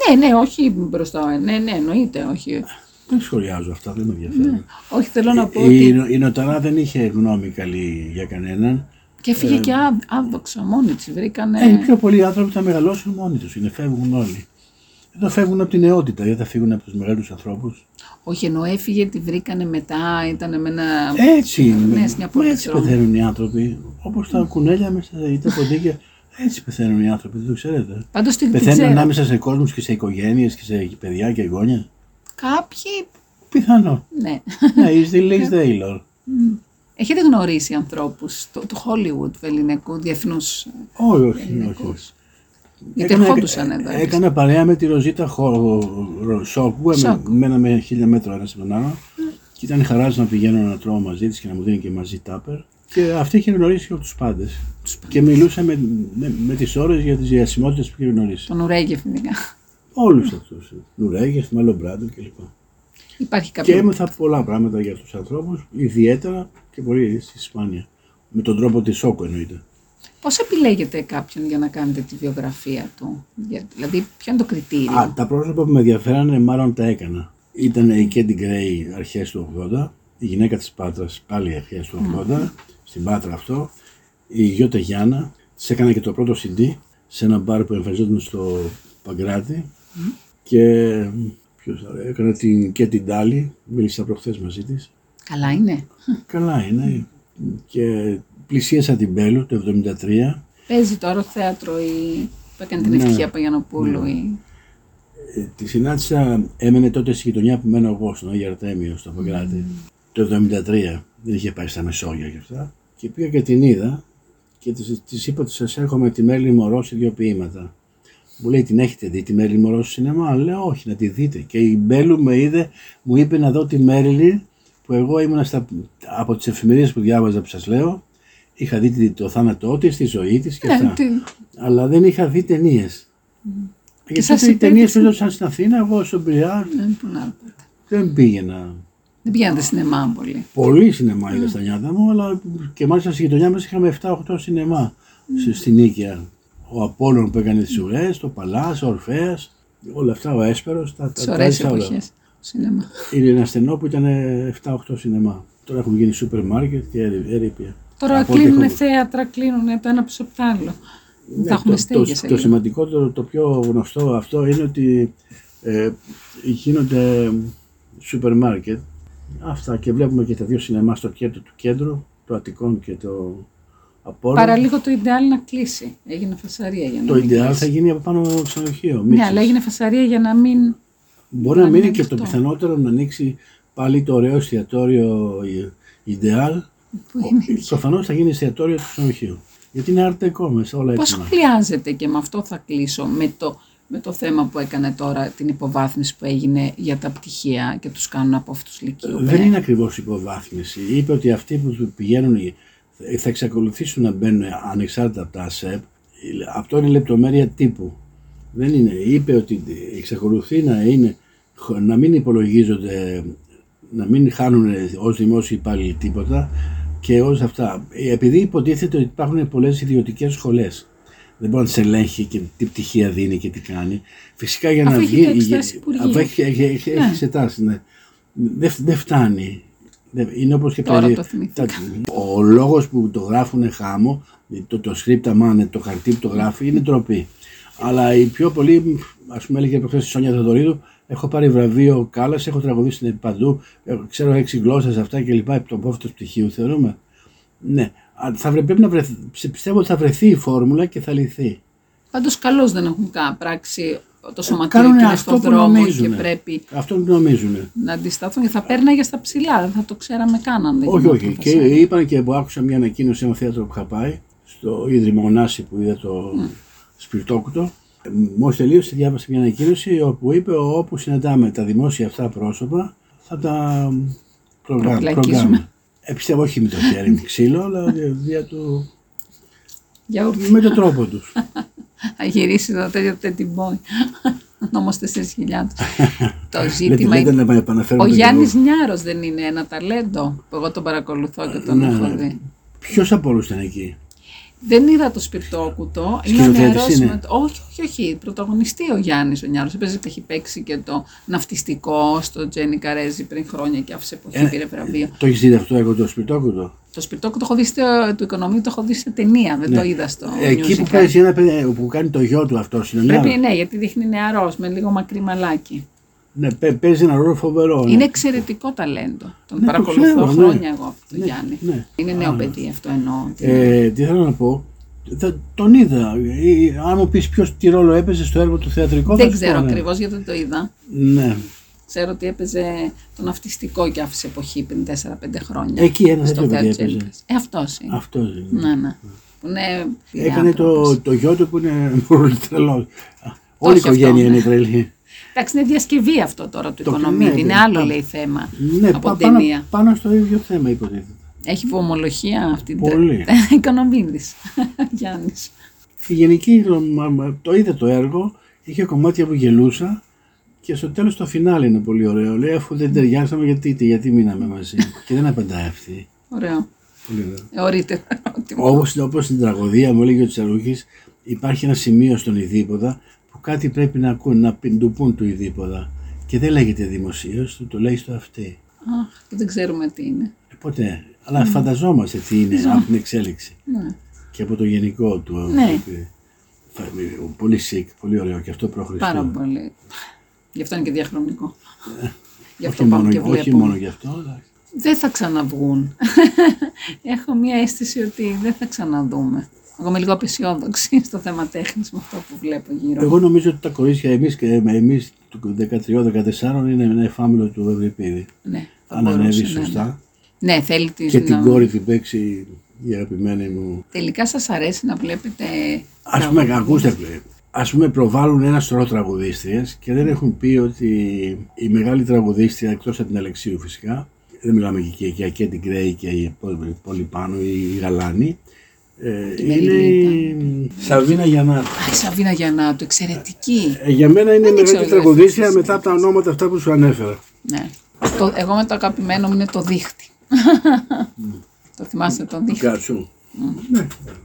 Speaker 2: Ναι, ναι, όχι μπροστά. Ναι, ναι, εννοείται. Όχι,
Speaker 3: Δεν σχολιάζω αυτά, δεν με ενδιαφέρει.
Speaker 2: όχι θέλω να πω
Speaker 3: Η,
Speaker 2: ότι.
Speaker 3: η Νοταρά δεν είχε γνώμη καλή για κανέναν.
Speaker 2: Και έφυγε και ά- άδοξα. Μόνοι της βρήκανε.
Speaker 3: Ε, οι πιο πολλοί άνθρωποι θα μεγαλώσουν μόνοι τους. Είναι, φεύγουν όλοι. Εδώ φεύγουν από την νεότητα, δεν θα φύγουν από τους μεγάλους ανθρώπους.
Speaker 2: Όχι, ενώ έφυγε, τη βρήκανε μετά. Ήταν με ένα.
Speaker 3: Έτσι,
Speaker 2: Ναι, σε μια
Speaker 3: μα
Speaker 2: πόλη
Speaker 3: έτσι
Speaker 2: δρόμου.
Speaker 3: πεθαίνουν οι άνθρωποι. Όπως τα κουνέλια μέσα ή τα ποντίκια. Έτσι πεθαίνουν οι άνθρωποι, δεν το ξέρετε.
Speaker 2: Πάντως την την
Speaker 3: Πεθαίνουν
Speaker 2: ξέρω.
Speaker 3: ανάμεσα σε κόσμους και σε οικογένειες και σε παιδιά και γόνια.
Speaker 2: Κάποιοι.
Speaker 3: Πιθανό.
Speaker 2: Ναι.
Speaker 3: Ναι, is the least Taylor.
Speaker 2: Έχετε γνωρίσει ανθρώπους του, του Hollywood, του ελληνικού, διεθνούς.
Speaker 3: Όχι, όχι, όχι.
Speaker 2: Γιατί
Speaker 3: Έκανα-
Speaker 2: ερχόντουσαν εδώ.
Speaker 3: Έκανα παρέα με τη Ροζίτα Χο... Ρο- Σόκου,
Speaker 2: Σόκ.
Speaker 3: μέναμε χίλια μέτρα ένα από τον άλλο. Και ήταν χαράς να πηγαίνω να τρώω μαζί της και να μου δίνει και μαζί τάπερ. Και αυτή είχε γνωρίσει τους πάντες. Και μιλούσε με, με, με τις ώρες για τις διασημότητες που είχε γνωρίσει.
Speaker 2: Τον Ουρέγεφ ειδικά.
Speaker 3: Όλους αυτούς. Νουρέγεφ, Μάλλον Μπράντο κλπ.
Speaker 2: Υπάρχει κάποιο...
Speaker 3: Και έμαθα πολλά πράγματα για αυτού τους ανθρώπους, ιδιαίτερα και πολύ στη Ισπανία. Με τον τρόπο της Σόκο εννοείται.
Speaker 2: Πώς επιλέγετε κάποιον για να κάνετε τη βιογραφία του, για- δηλαδή ποιο είναι το κριτήριο;
Speaker 3: Α, τα πρόσωπα που με ενδιαφέρανε μάλλον τα έκανα. Ήταν η Κέντι Γκρέι αρχές του 80, η γυναίκα της Πάτρας πάλι αρχές του 80, στην Πάτρα αυτό, η Γιώτα Γιάννα, της έκανα και το πρώτο CD σε ένα μπαρ που εμφανιζόταν στο Παγκράτη και ποιος άλλο, έκανα την Κέντι Ντάλι, μίλησα προχθές μαζί της.
Speaker 2: Καλά είναι.
Speaker 3: Καλά είναι και πλησίασα την Μπέλου το 73
Speaker 2: Παίζει τώρα θέατρο η... που έκανε την
Speaker 3: Ναι.
Speaker 2: ευτυχία Παγιανοπούλου. Η...
Speaker 3: Ε, τη συνάντησα, έμενε τότε στη γειτονιά που μένω εγώ, στον Άγιο Αρτέμιο, στο Παγκράτη, το 1973. Δεν είχε πάει στα Μεσόγεια και αυτά. Και πήγα και την είδα και της, της είπα ότι σας έρχομαι τη Μέρλιν Μωρός σε δύο ποίηματα. Μου λέει, την έχετε δει τη Μέρλιν Μωρό στο σινεμά; Λέω, όχι, να τη δείτε. Και η Μπέλου με είδε, μου είπε να δω τη Μέρλιν που εγώ ήμουνα στα, από τις εφημερίες που διάβαζα που σας λέω. Είχα δει τη- το θάνατό της, τη ζωή της και αυτά.
Speaker 2: Ναι, τι-
Speaker 3: Αλλά δεν είχα δει ταινίες. Και
Speaker 2: σας
Speaker 3: τότε οι
Speaker 2: είπε
Speaker 3: ταινίες
Speaker 2: έτσι.
Speaker 3: παίζονταν στην Αθήνα, εγώ στον Πειραιά
Speaker 2: Ναι, πού να-
Speaker 3: δεν πήγαινα.
Speaker 2: Δεν πηγαίνετε σινεμά πολύ.
Speaker 3: Πολύ σινεμά είδα στα νιάτα μου, αλλά και μάλιστα στη γειτονιά μας είχαμε 7-8 σινεμά στη- στην Νίκαια. Ο Απόλλων που έκανε τις ουρές, το Παλά, ο Ορφαία, όλα αυτά, ο Έσπερος. Τα,
Speaker 2: Τις
Speaker 3: τα,
Speaker 2: ωραίες
Speaker 3: έζησα όλα.
Speaker 2: εποχέ. Σινεμά.
Speaker 3: Είναι ένα στενό που ήταν 7-8 σινεμά. Τώρα έχουν γίνει σούπερ μάρκετ και έρη- ερήπια.
Speaker 2: Τώρα
Speaker 3: Από ό,τι
Speaker 2: κλείνουν
Speaker 3: έχω-
Speaker 2: θέατρα, κλείνουν το ένα πίσω από το άλλο.
Speaker 3: Ναι,
Speaker 2: Θα έχουμε
Speaker 3: το,
Speaker 2: στέγες
Speaker 3: το,
Speaker 2: λίγο.
Speaker 3: το σημαντικότερο, το πιο γνωστό αυτό είναι ότι ε, γίνονται σούπερ μάρκετ. Αυτά και βλέπουμε και τα δύο σινεμά στο κέντρο του κέντρου, το Αττικών και το Απόλλων.
Speaker 2: Παραλίγο το Ιντεάλ να κλείσει. Έγινε φασαρία για να
Speaker 3: Το
Speaker 2: μην
Speaker 3: Ιντεάλ
Speaker 2: κλείσει.
Speaker 3: θα γίνει από πάνω στο ξενοδοχείο.
Speaker 2: Ναι,
Speaker 3: Μίτσης.
Speaker 2: αλλά έγινε φασαρία για να μην.
Speaker 3: Μπορεί
Speaker 2: να
Speaker 3: να
Speaker 2: μην
Speaker 3: μείνει και
Speaker 2: ανοιχτό.
Speaker 3: το πιθανότερο να ανοίξει πάλι το ωραίο εστιατόριο Ιντεάλ.
Speaker 2: Που είναι...
Speaker 3: Προφανώς θα γίνει εστιατόριο του ξενοδοχείου. Γιατί είναι αρτεκό μέσα, όλα
Speaker 2: Πώς
Speaker 3: έτοιμα.
Speaker 2: σχολιάζεται και με αυτό θα κλείσω με το, με το θέμα που έκανε τώρα την υποβάθμιση που έγινε για τα πτυχία και τους κάνουν από αυτούς λυκείου.
Speaker 3: Δεν είναι ακριβώς υποβάθμιση. Είπε ότι αυτοί που πηγαίνουν θα εξακολουθήσουν να μπαίνουν ανεξάρτητα από τα ΑΣΕΠ. Αυτό είναι λεπτομέρεια τύπου. Δεν είναι. Είπε ότι εξακολουθεί να είναι να μην υπολογίζονται, να μην χάνουν ως δημόσιοι υπάλληλοι τίποτα και όλα αυτά. Επειδή υποτίθεται ότι υπάρχουν πολλές ιδιωτικές σχολές. Δεν μπορεί να τις ελέγχει και τι πτυχία δίνει και τι κάνει. Φυσικά για
Speaker 2: Αφού
Speaker 3: να
Speaker 2: έχει
Speaker 3: βγει.
Speaker 2: και εξετάσεις Υπουργείου.
Speaker 3: αφού έχει, έχει, έχει, έχει εξετάσει, ναι. Δεν, δεν φτάνει. Δεν- Είναι όπως και
Speaker 2: Τώρα
Speaker 3: τα-
Speaker 2: το θυμήθηκα.
Speaker 3: τα- Ο λόγος που το γράφουν χάμο, το, το script αμάνε, το χαρτί που το γράφει, είναι ντροπή. Αλλά οι πιο πολλοί, ας πούμε έλεγε προχθές η Σόνια Θεοδωρίδου, έχω πάρει βραβείο κάλας, έχω τραγουδήσει παντού, έχω- ξέρω έξι γλώσσες αυτά και λοιπά, επί τον πόφτος πτυχίου θεωρούμε. Ναι, Α, θα βρε- πρέπει να βρεθεί, πιστεύω ότι θα βρεθεί η φόρμουλα και θα λυθεί.
Speaker 2: Πάντως καλώς δεν έχουν κα- πράξει το σωματείο
Speaker 3: Κάνουνε
Speaker 2: και είναι
Speaker 3: αυτό
Speaker 2: στον
Speaker 3: που
Speaker 2: δρόμο και
Speaker 3: νομίζουνε.
Speaker 2: πρέπει
Speaker 3: Αυτό νομίζουν.
Speaker 2: να αντισταθούν και θα πέρναγε στα ψηλά, δεν θα το ξέραμε καν αν δεν
Speaker 3: Όχι,
Speaker 2: γινόταν
Speaker 3: όχι. Και
Speaker 2: φασαρία.
Speaker 3: είπαν και που άκουσα μια ανακοίνωση σε ένα θέατρο που είχα πάει, στο Ίδρυμα Ωνάση που είδα το σπιρτόκουτο. Μόλις τελείωσε, διάβασα μια ανακοίνωση όπου είπε όπου συναντάμε τα δημόσια αυτά πρόσωπα θα τα προγράμ-
Speaker 2: Προφυλακίζουμε.
Speaker 3: προγράμμα. Ε, πιστεύω όχι με το χέρι με ξύλο, αλλά δια- δια του,
Speaker 2: Γιαούρτι.
Speaker 3: με τον τρόπο τους.
Speaker 2: Θα γυρίσει το τέτοιο τετιμπόι. Νόμος 4.000. το ζήτημα
Speaker 3: Λέτε,
Speaker 2: είναι...
Speaker 3: λέτε να επαναφέρουμε
Speaker 2: Ο
Speaker 3: τον
Speaker 2: Γιάννης
Speaker 3: καιρό.
Speaker 2: Νιάρος δεν είναι ένα ταλέντο που εγώ τον παρακολουθώ και τον
Speaker 3: Ναι,
Speaker 2: έχω
Speaker 3: ναι.
Speaker 2: δει.
Speaker 3: Ποιος από όλους ήταν εκεί;
Speaker 2: Δεν είδα το σπιρτόκουτο. Είναι ο
Speaker 3: Σκηνοθέτης
Speaker 2: νεαρός
Speaker 3: είναι;
Speaker 2: με το- Όχι, όχι, όχι. Πρωταγωνιστή ο Γιάννης ο Νιάρος. Έπαιζε και έχει παίξει και το ναυτιστικό στο Τζένι Καρέζη πριν χρόνια και άφησε εποχή,
Speaker 3: Ε,
Speaker 2: πήρε βραβείο.
Speaker 3: Το έχεις δει αυτό το έργο το σπιρτόκουτο.
Speaker 2: Το σπιρτόκουτο το έχω δει στο το οικονομείο, το έχω δει σε ταινία, δεν το είδα στο
Speaker 3: Ναι. Εκεί που
Speaker 2: musical.
Speaker 3: παίζει ένα παιδί που κάνει το γιο του αυτός είναι
Speaker 2: Πρέπει, ναι, γιατί δείχνει νεαρός με λίγο μακρύ μαλάκι.
Speaker 3: Ναι, παι- παίζει ένα ρόλο φοβερό. ναι.
Speaker 2: Είναι εξαιρετικό ταλέντο. Τον
Speaker 3: Ναι, το
Speaker 2: παρακολουθώ
Speaker 3: ξέρω, ναι.
Speaker 2: χρόνια εγώ αυτό τον
Speaker 3: Ναι,
Speaker 2: Γιάννη.
Speaker 3: ναι.
Speaker 2: Είναι νέο
Speaker 3: Α.
Speaker 2: παιδί αυτό εννοώ.
Speaker 3: Ε, τι θέλω να πω. Θα, τον είδα. Ε, Αν μου πεις ποιος τι ρόλο έπαιζε στο έργο του θεατρικό,
Speaker 2: δεν
Speaker 3: θα σου πω,
Speaker 2: ξέρω
Speaker 3: ναι.
Speaker 2: ακριβώς γιατί δεν το είδα.
Speaker 3: Ναι.
Speaker 2: Ξέρω ότι έπαιζε τον ναυτιστικό και άφησε εποχή πριν 4-5 χρόνια.
Speaker 3: Εκεί ένας
Speaker 2: στο
Speaker 3: τέτοιο παιδί
Speaker 2: θέατρο
Speaker 3: έπαιζε.
Speaker 2: Τζέλικας. Ε, αυτός είναι.
Speaker 3: Αυτός είναι.
Speaker 2: Ναι, ναι. Που είναι
Speaker 3: Έκανε το,
Speaker 2: άνθρωπος.
Speaker 3: το γιο του που είναι πολύ τρελός. Όλη η
Speaker 2: έχει αυτό,
Speaker 3: οικογένεια
Speaker 2: ναι.
Speaker 3: είναι τρελή.
Speaker 2: Εντάξει, είναι διασκευή αυτό τώρα του
Speaker 3: Το-
Speaker 2: οικονομίδη.
Speaker 3: ναι,
Speaker 2: είναι
Speaker 3: ναι,
Speaker 2: άλλο
Speaker 3: πά-
Speaker 2: λέει θέμα
Speaker 3: Ναι,
Speaker 2: από
Speaker 3: πά- πάνω,
Speaker 2: ταινία.
Speaker 3: πάνω στο ίδιο θέμα υποτίθεται.
Speaker 2: Έχει βομολογία αυτή την
Speaker 3: Πολύ.
Speaker 2: Οικονομίδης. Γιάννης.
Speaker 3: Η γενική, μα- μα- το είδε το έργο, είχε κομμάτια που γελούσα και στο τέλος το φινάλι είναι πολύ ωραίο. Λέει αφού δεν ταιριάσαμε γιατί, γιατί μείναμε μαζί; και δεν απαντάει αυτή.
Speaker 2: Ωραίο.
Speaker 3: Πολύ ωραίο.
Speaker 2: Ε, Ορίτε. ερώτημα.
Speaker 3: Όπως, όπως στην τραγωδία μου έλεγε ο Τσαρούχης, υπάρχει ένα σημείο στον Ιδίποδα που κάτι πρέπει να ακούν, να πιν- του πούν του Ιδίποδα. Και δεν λέγεται δημοσίως, του το λέει στο αυτή.
Speaker 2: Αχ, δεν ξέρουμε τι είναι.
Speaker 3: Ε, ποτέ. Αλλά φανταζόμαστε τι είναι από την εξέλιξη.
Speaker 2: Ναι.
Speaker 3: Και από το γενικό του.
Speaker 2: Ναι.
Speaker 3: ε, φα- ε, Πολύ sick, πολύ ωραίο και αυτό προχριστό.
Speaker 2: Πάρα πολύ. Γι' αυτό είναι και διαχρονικό. Γι' αυτό
Speaker 3: όχι,
Speaker 2: πάμε
Speaker 3: μόνο,
Speaker 2: και
Speaker 3: όχι
Speaker 2: βλέπουμε.
Speaker 3: μόνο γι' αυτό. αλλά
Speaker 2: Δεν θα ξαναβγούν. Έχω μία αίσθηση ότι δεν θα ξαναδούμε. Εγώ είμαι λίγο απεσιόδοξη στο θέμα τέχνης με αυτό που βλέπω γύρω.
Speaker 3: Εγώ νομίζω ότι τα κορίτσια εμείς, και εμείς του 13-14 είναι ένα εφάμιλο του Ευρυπίδη.
Speaker 2: Ναι, θα
Speaker 3: Αν
Speaker 2: μπορούσε,
Speaker 3: ανέβει
Speaker 2: ναι,
Speaker 3: σωστά.
Speaker 2: Ναι, ναι θέλει τη
Speaker 3: Και την
Speaker 2: να-
Speaker 3: κόρη την παίξει η αγαπημένη μου.
Speaker 2: Τελικά σας αρέσει να βλέπετε...
Speaker 3: Ας πούμε, ακούστε, ας πούμε προβάλλουν ένα σωρό τραγουδίστριες και δεν έχουν πει ότι η μεγάλη τραγουδίστρια, εκτός από την Αλεξίου φυσικά, δεν μιλάμε και για και την Γκρέη και η πολύ πάνω, η Γαλάνη, ε,
Speaker 2: Τη
Speaker 3: είναι η Σαβίνα Γιαννάτη.
Speaker 2: Α, η Σαβίνα Γιαννάτου, εξαιρετική.
Speaker 3: Ε, για μένα είναι η
Speaker 2: Δεν
Speaker 3: μεγάλη
Speaker 2: ξέρω,
Speaker 3: τραγουδίστρια
Speaker 2: δεν
Speaker 3: μετά από τα ονόματα αυτά που σου ανέφερα.
Speaker 2: Ναι. Το, εγώ με το αγαπημένο μου είναι το δίχτυ. το θυμάστε το δίχτυ;
Speaker 3: Κάτσου.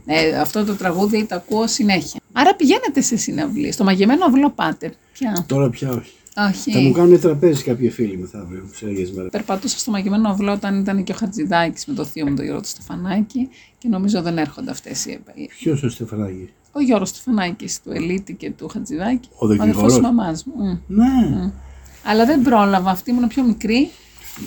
Speaker 2: Ε, αυτό το τραγούδι το ακούω συνέχεια. Άρα πηγαίνετε σε συναυλίες. Στο μαγεμένο αυλό πάτε. Ποια;
Speaker 3: Τώρα πια όχι.
Speaker 2: Όχι.
Speaker 3: Θα μου κάνουν τραπέζι κάποιοι φίλοι μεθαύριο σε λίγες μέρες.
Speaker 2: Περπατούσα στο μαγεμένο αυλό όταν ήταν και ο Χατζηδάκης με το θείο μου τον Γιώργο του Στεφανάκη και νομίζω δεν έρχονται αυτές οι
Speaker 3: Ποιος ο Στεφανάκης;
Speaker 2: Ο Γιώργος Στεφανάκης του Ελίτη και του Χατζηδάκη.
Speaker 3: Ο δικηγόρος.
Speaker 2: αδερφός της μαμάς μου. Μμ.
Speaker 3: Ναι.
Speaker 2: Αλλά δεν πρόλαβα, αυτή ήμουν πιο μικρή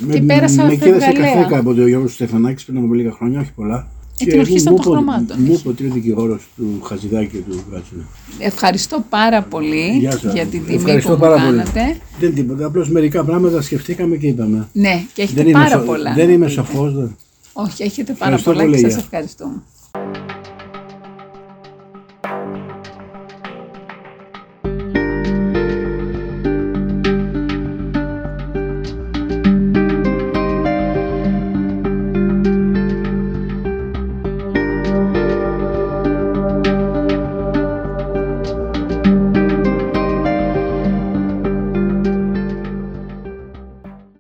Speaker 3: Με,
Speaker 2: και πέρασα
Speaker 3: με κοίτασε
Speaker 2: φευγαλέα.
Speaker 3: καφέ κάποτε ο Γιώργος Στεφανάκης πριν από λίγα χρόνια, όχι πολλά.
Speaker 2: Ε, την ορχήστρα
Speaker 3: μου
Speaker 2: των
Speaker 3: είπε-
Speaker 2: χρωμάτων
Speaker 3: Μου
Speaker 2: είχε.
Speaker 3: είπε ότι είναι δικηγόρος του Χατζηδάκη και του Κάτσου.
Speaker 2: Ευχαριστώ πάρα πολύ
Speaker 3: Γεια σας.
Speaker 2: για την τιμή
Speaker 3: Ευχαριστώ
Speaker 2: που μου
Speaker 3: πάρα πολύ.
Speaker 2: κάνατε.
Speaker 3: Δεν τίποτα, απλώς μερικά πράγματα σκεφτήκαμε και είπαμε.
Speaker 2: Ναι, και έχετε
Speaker 3: Δεν είμαι,
Speaker 2: πάρα
Speaker 3: σο-
Speaker 2: πολλά.
Speaker 3: δεν
Speaker 2: να
Speaker 3: είμαι
Speaker 2: πείτε.
Speaker 3: σοφός. δεν.
Speaker 2: Όχι, έχετε πάρα
Speaker 3: Ευχαριστώ
Speaker 2: πολλά
Speaker 3: πολύ,
Speaker 2: και σας
Speaker 3: γεια.
Speaker 2: ευχαριστούμε.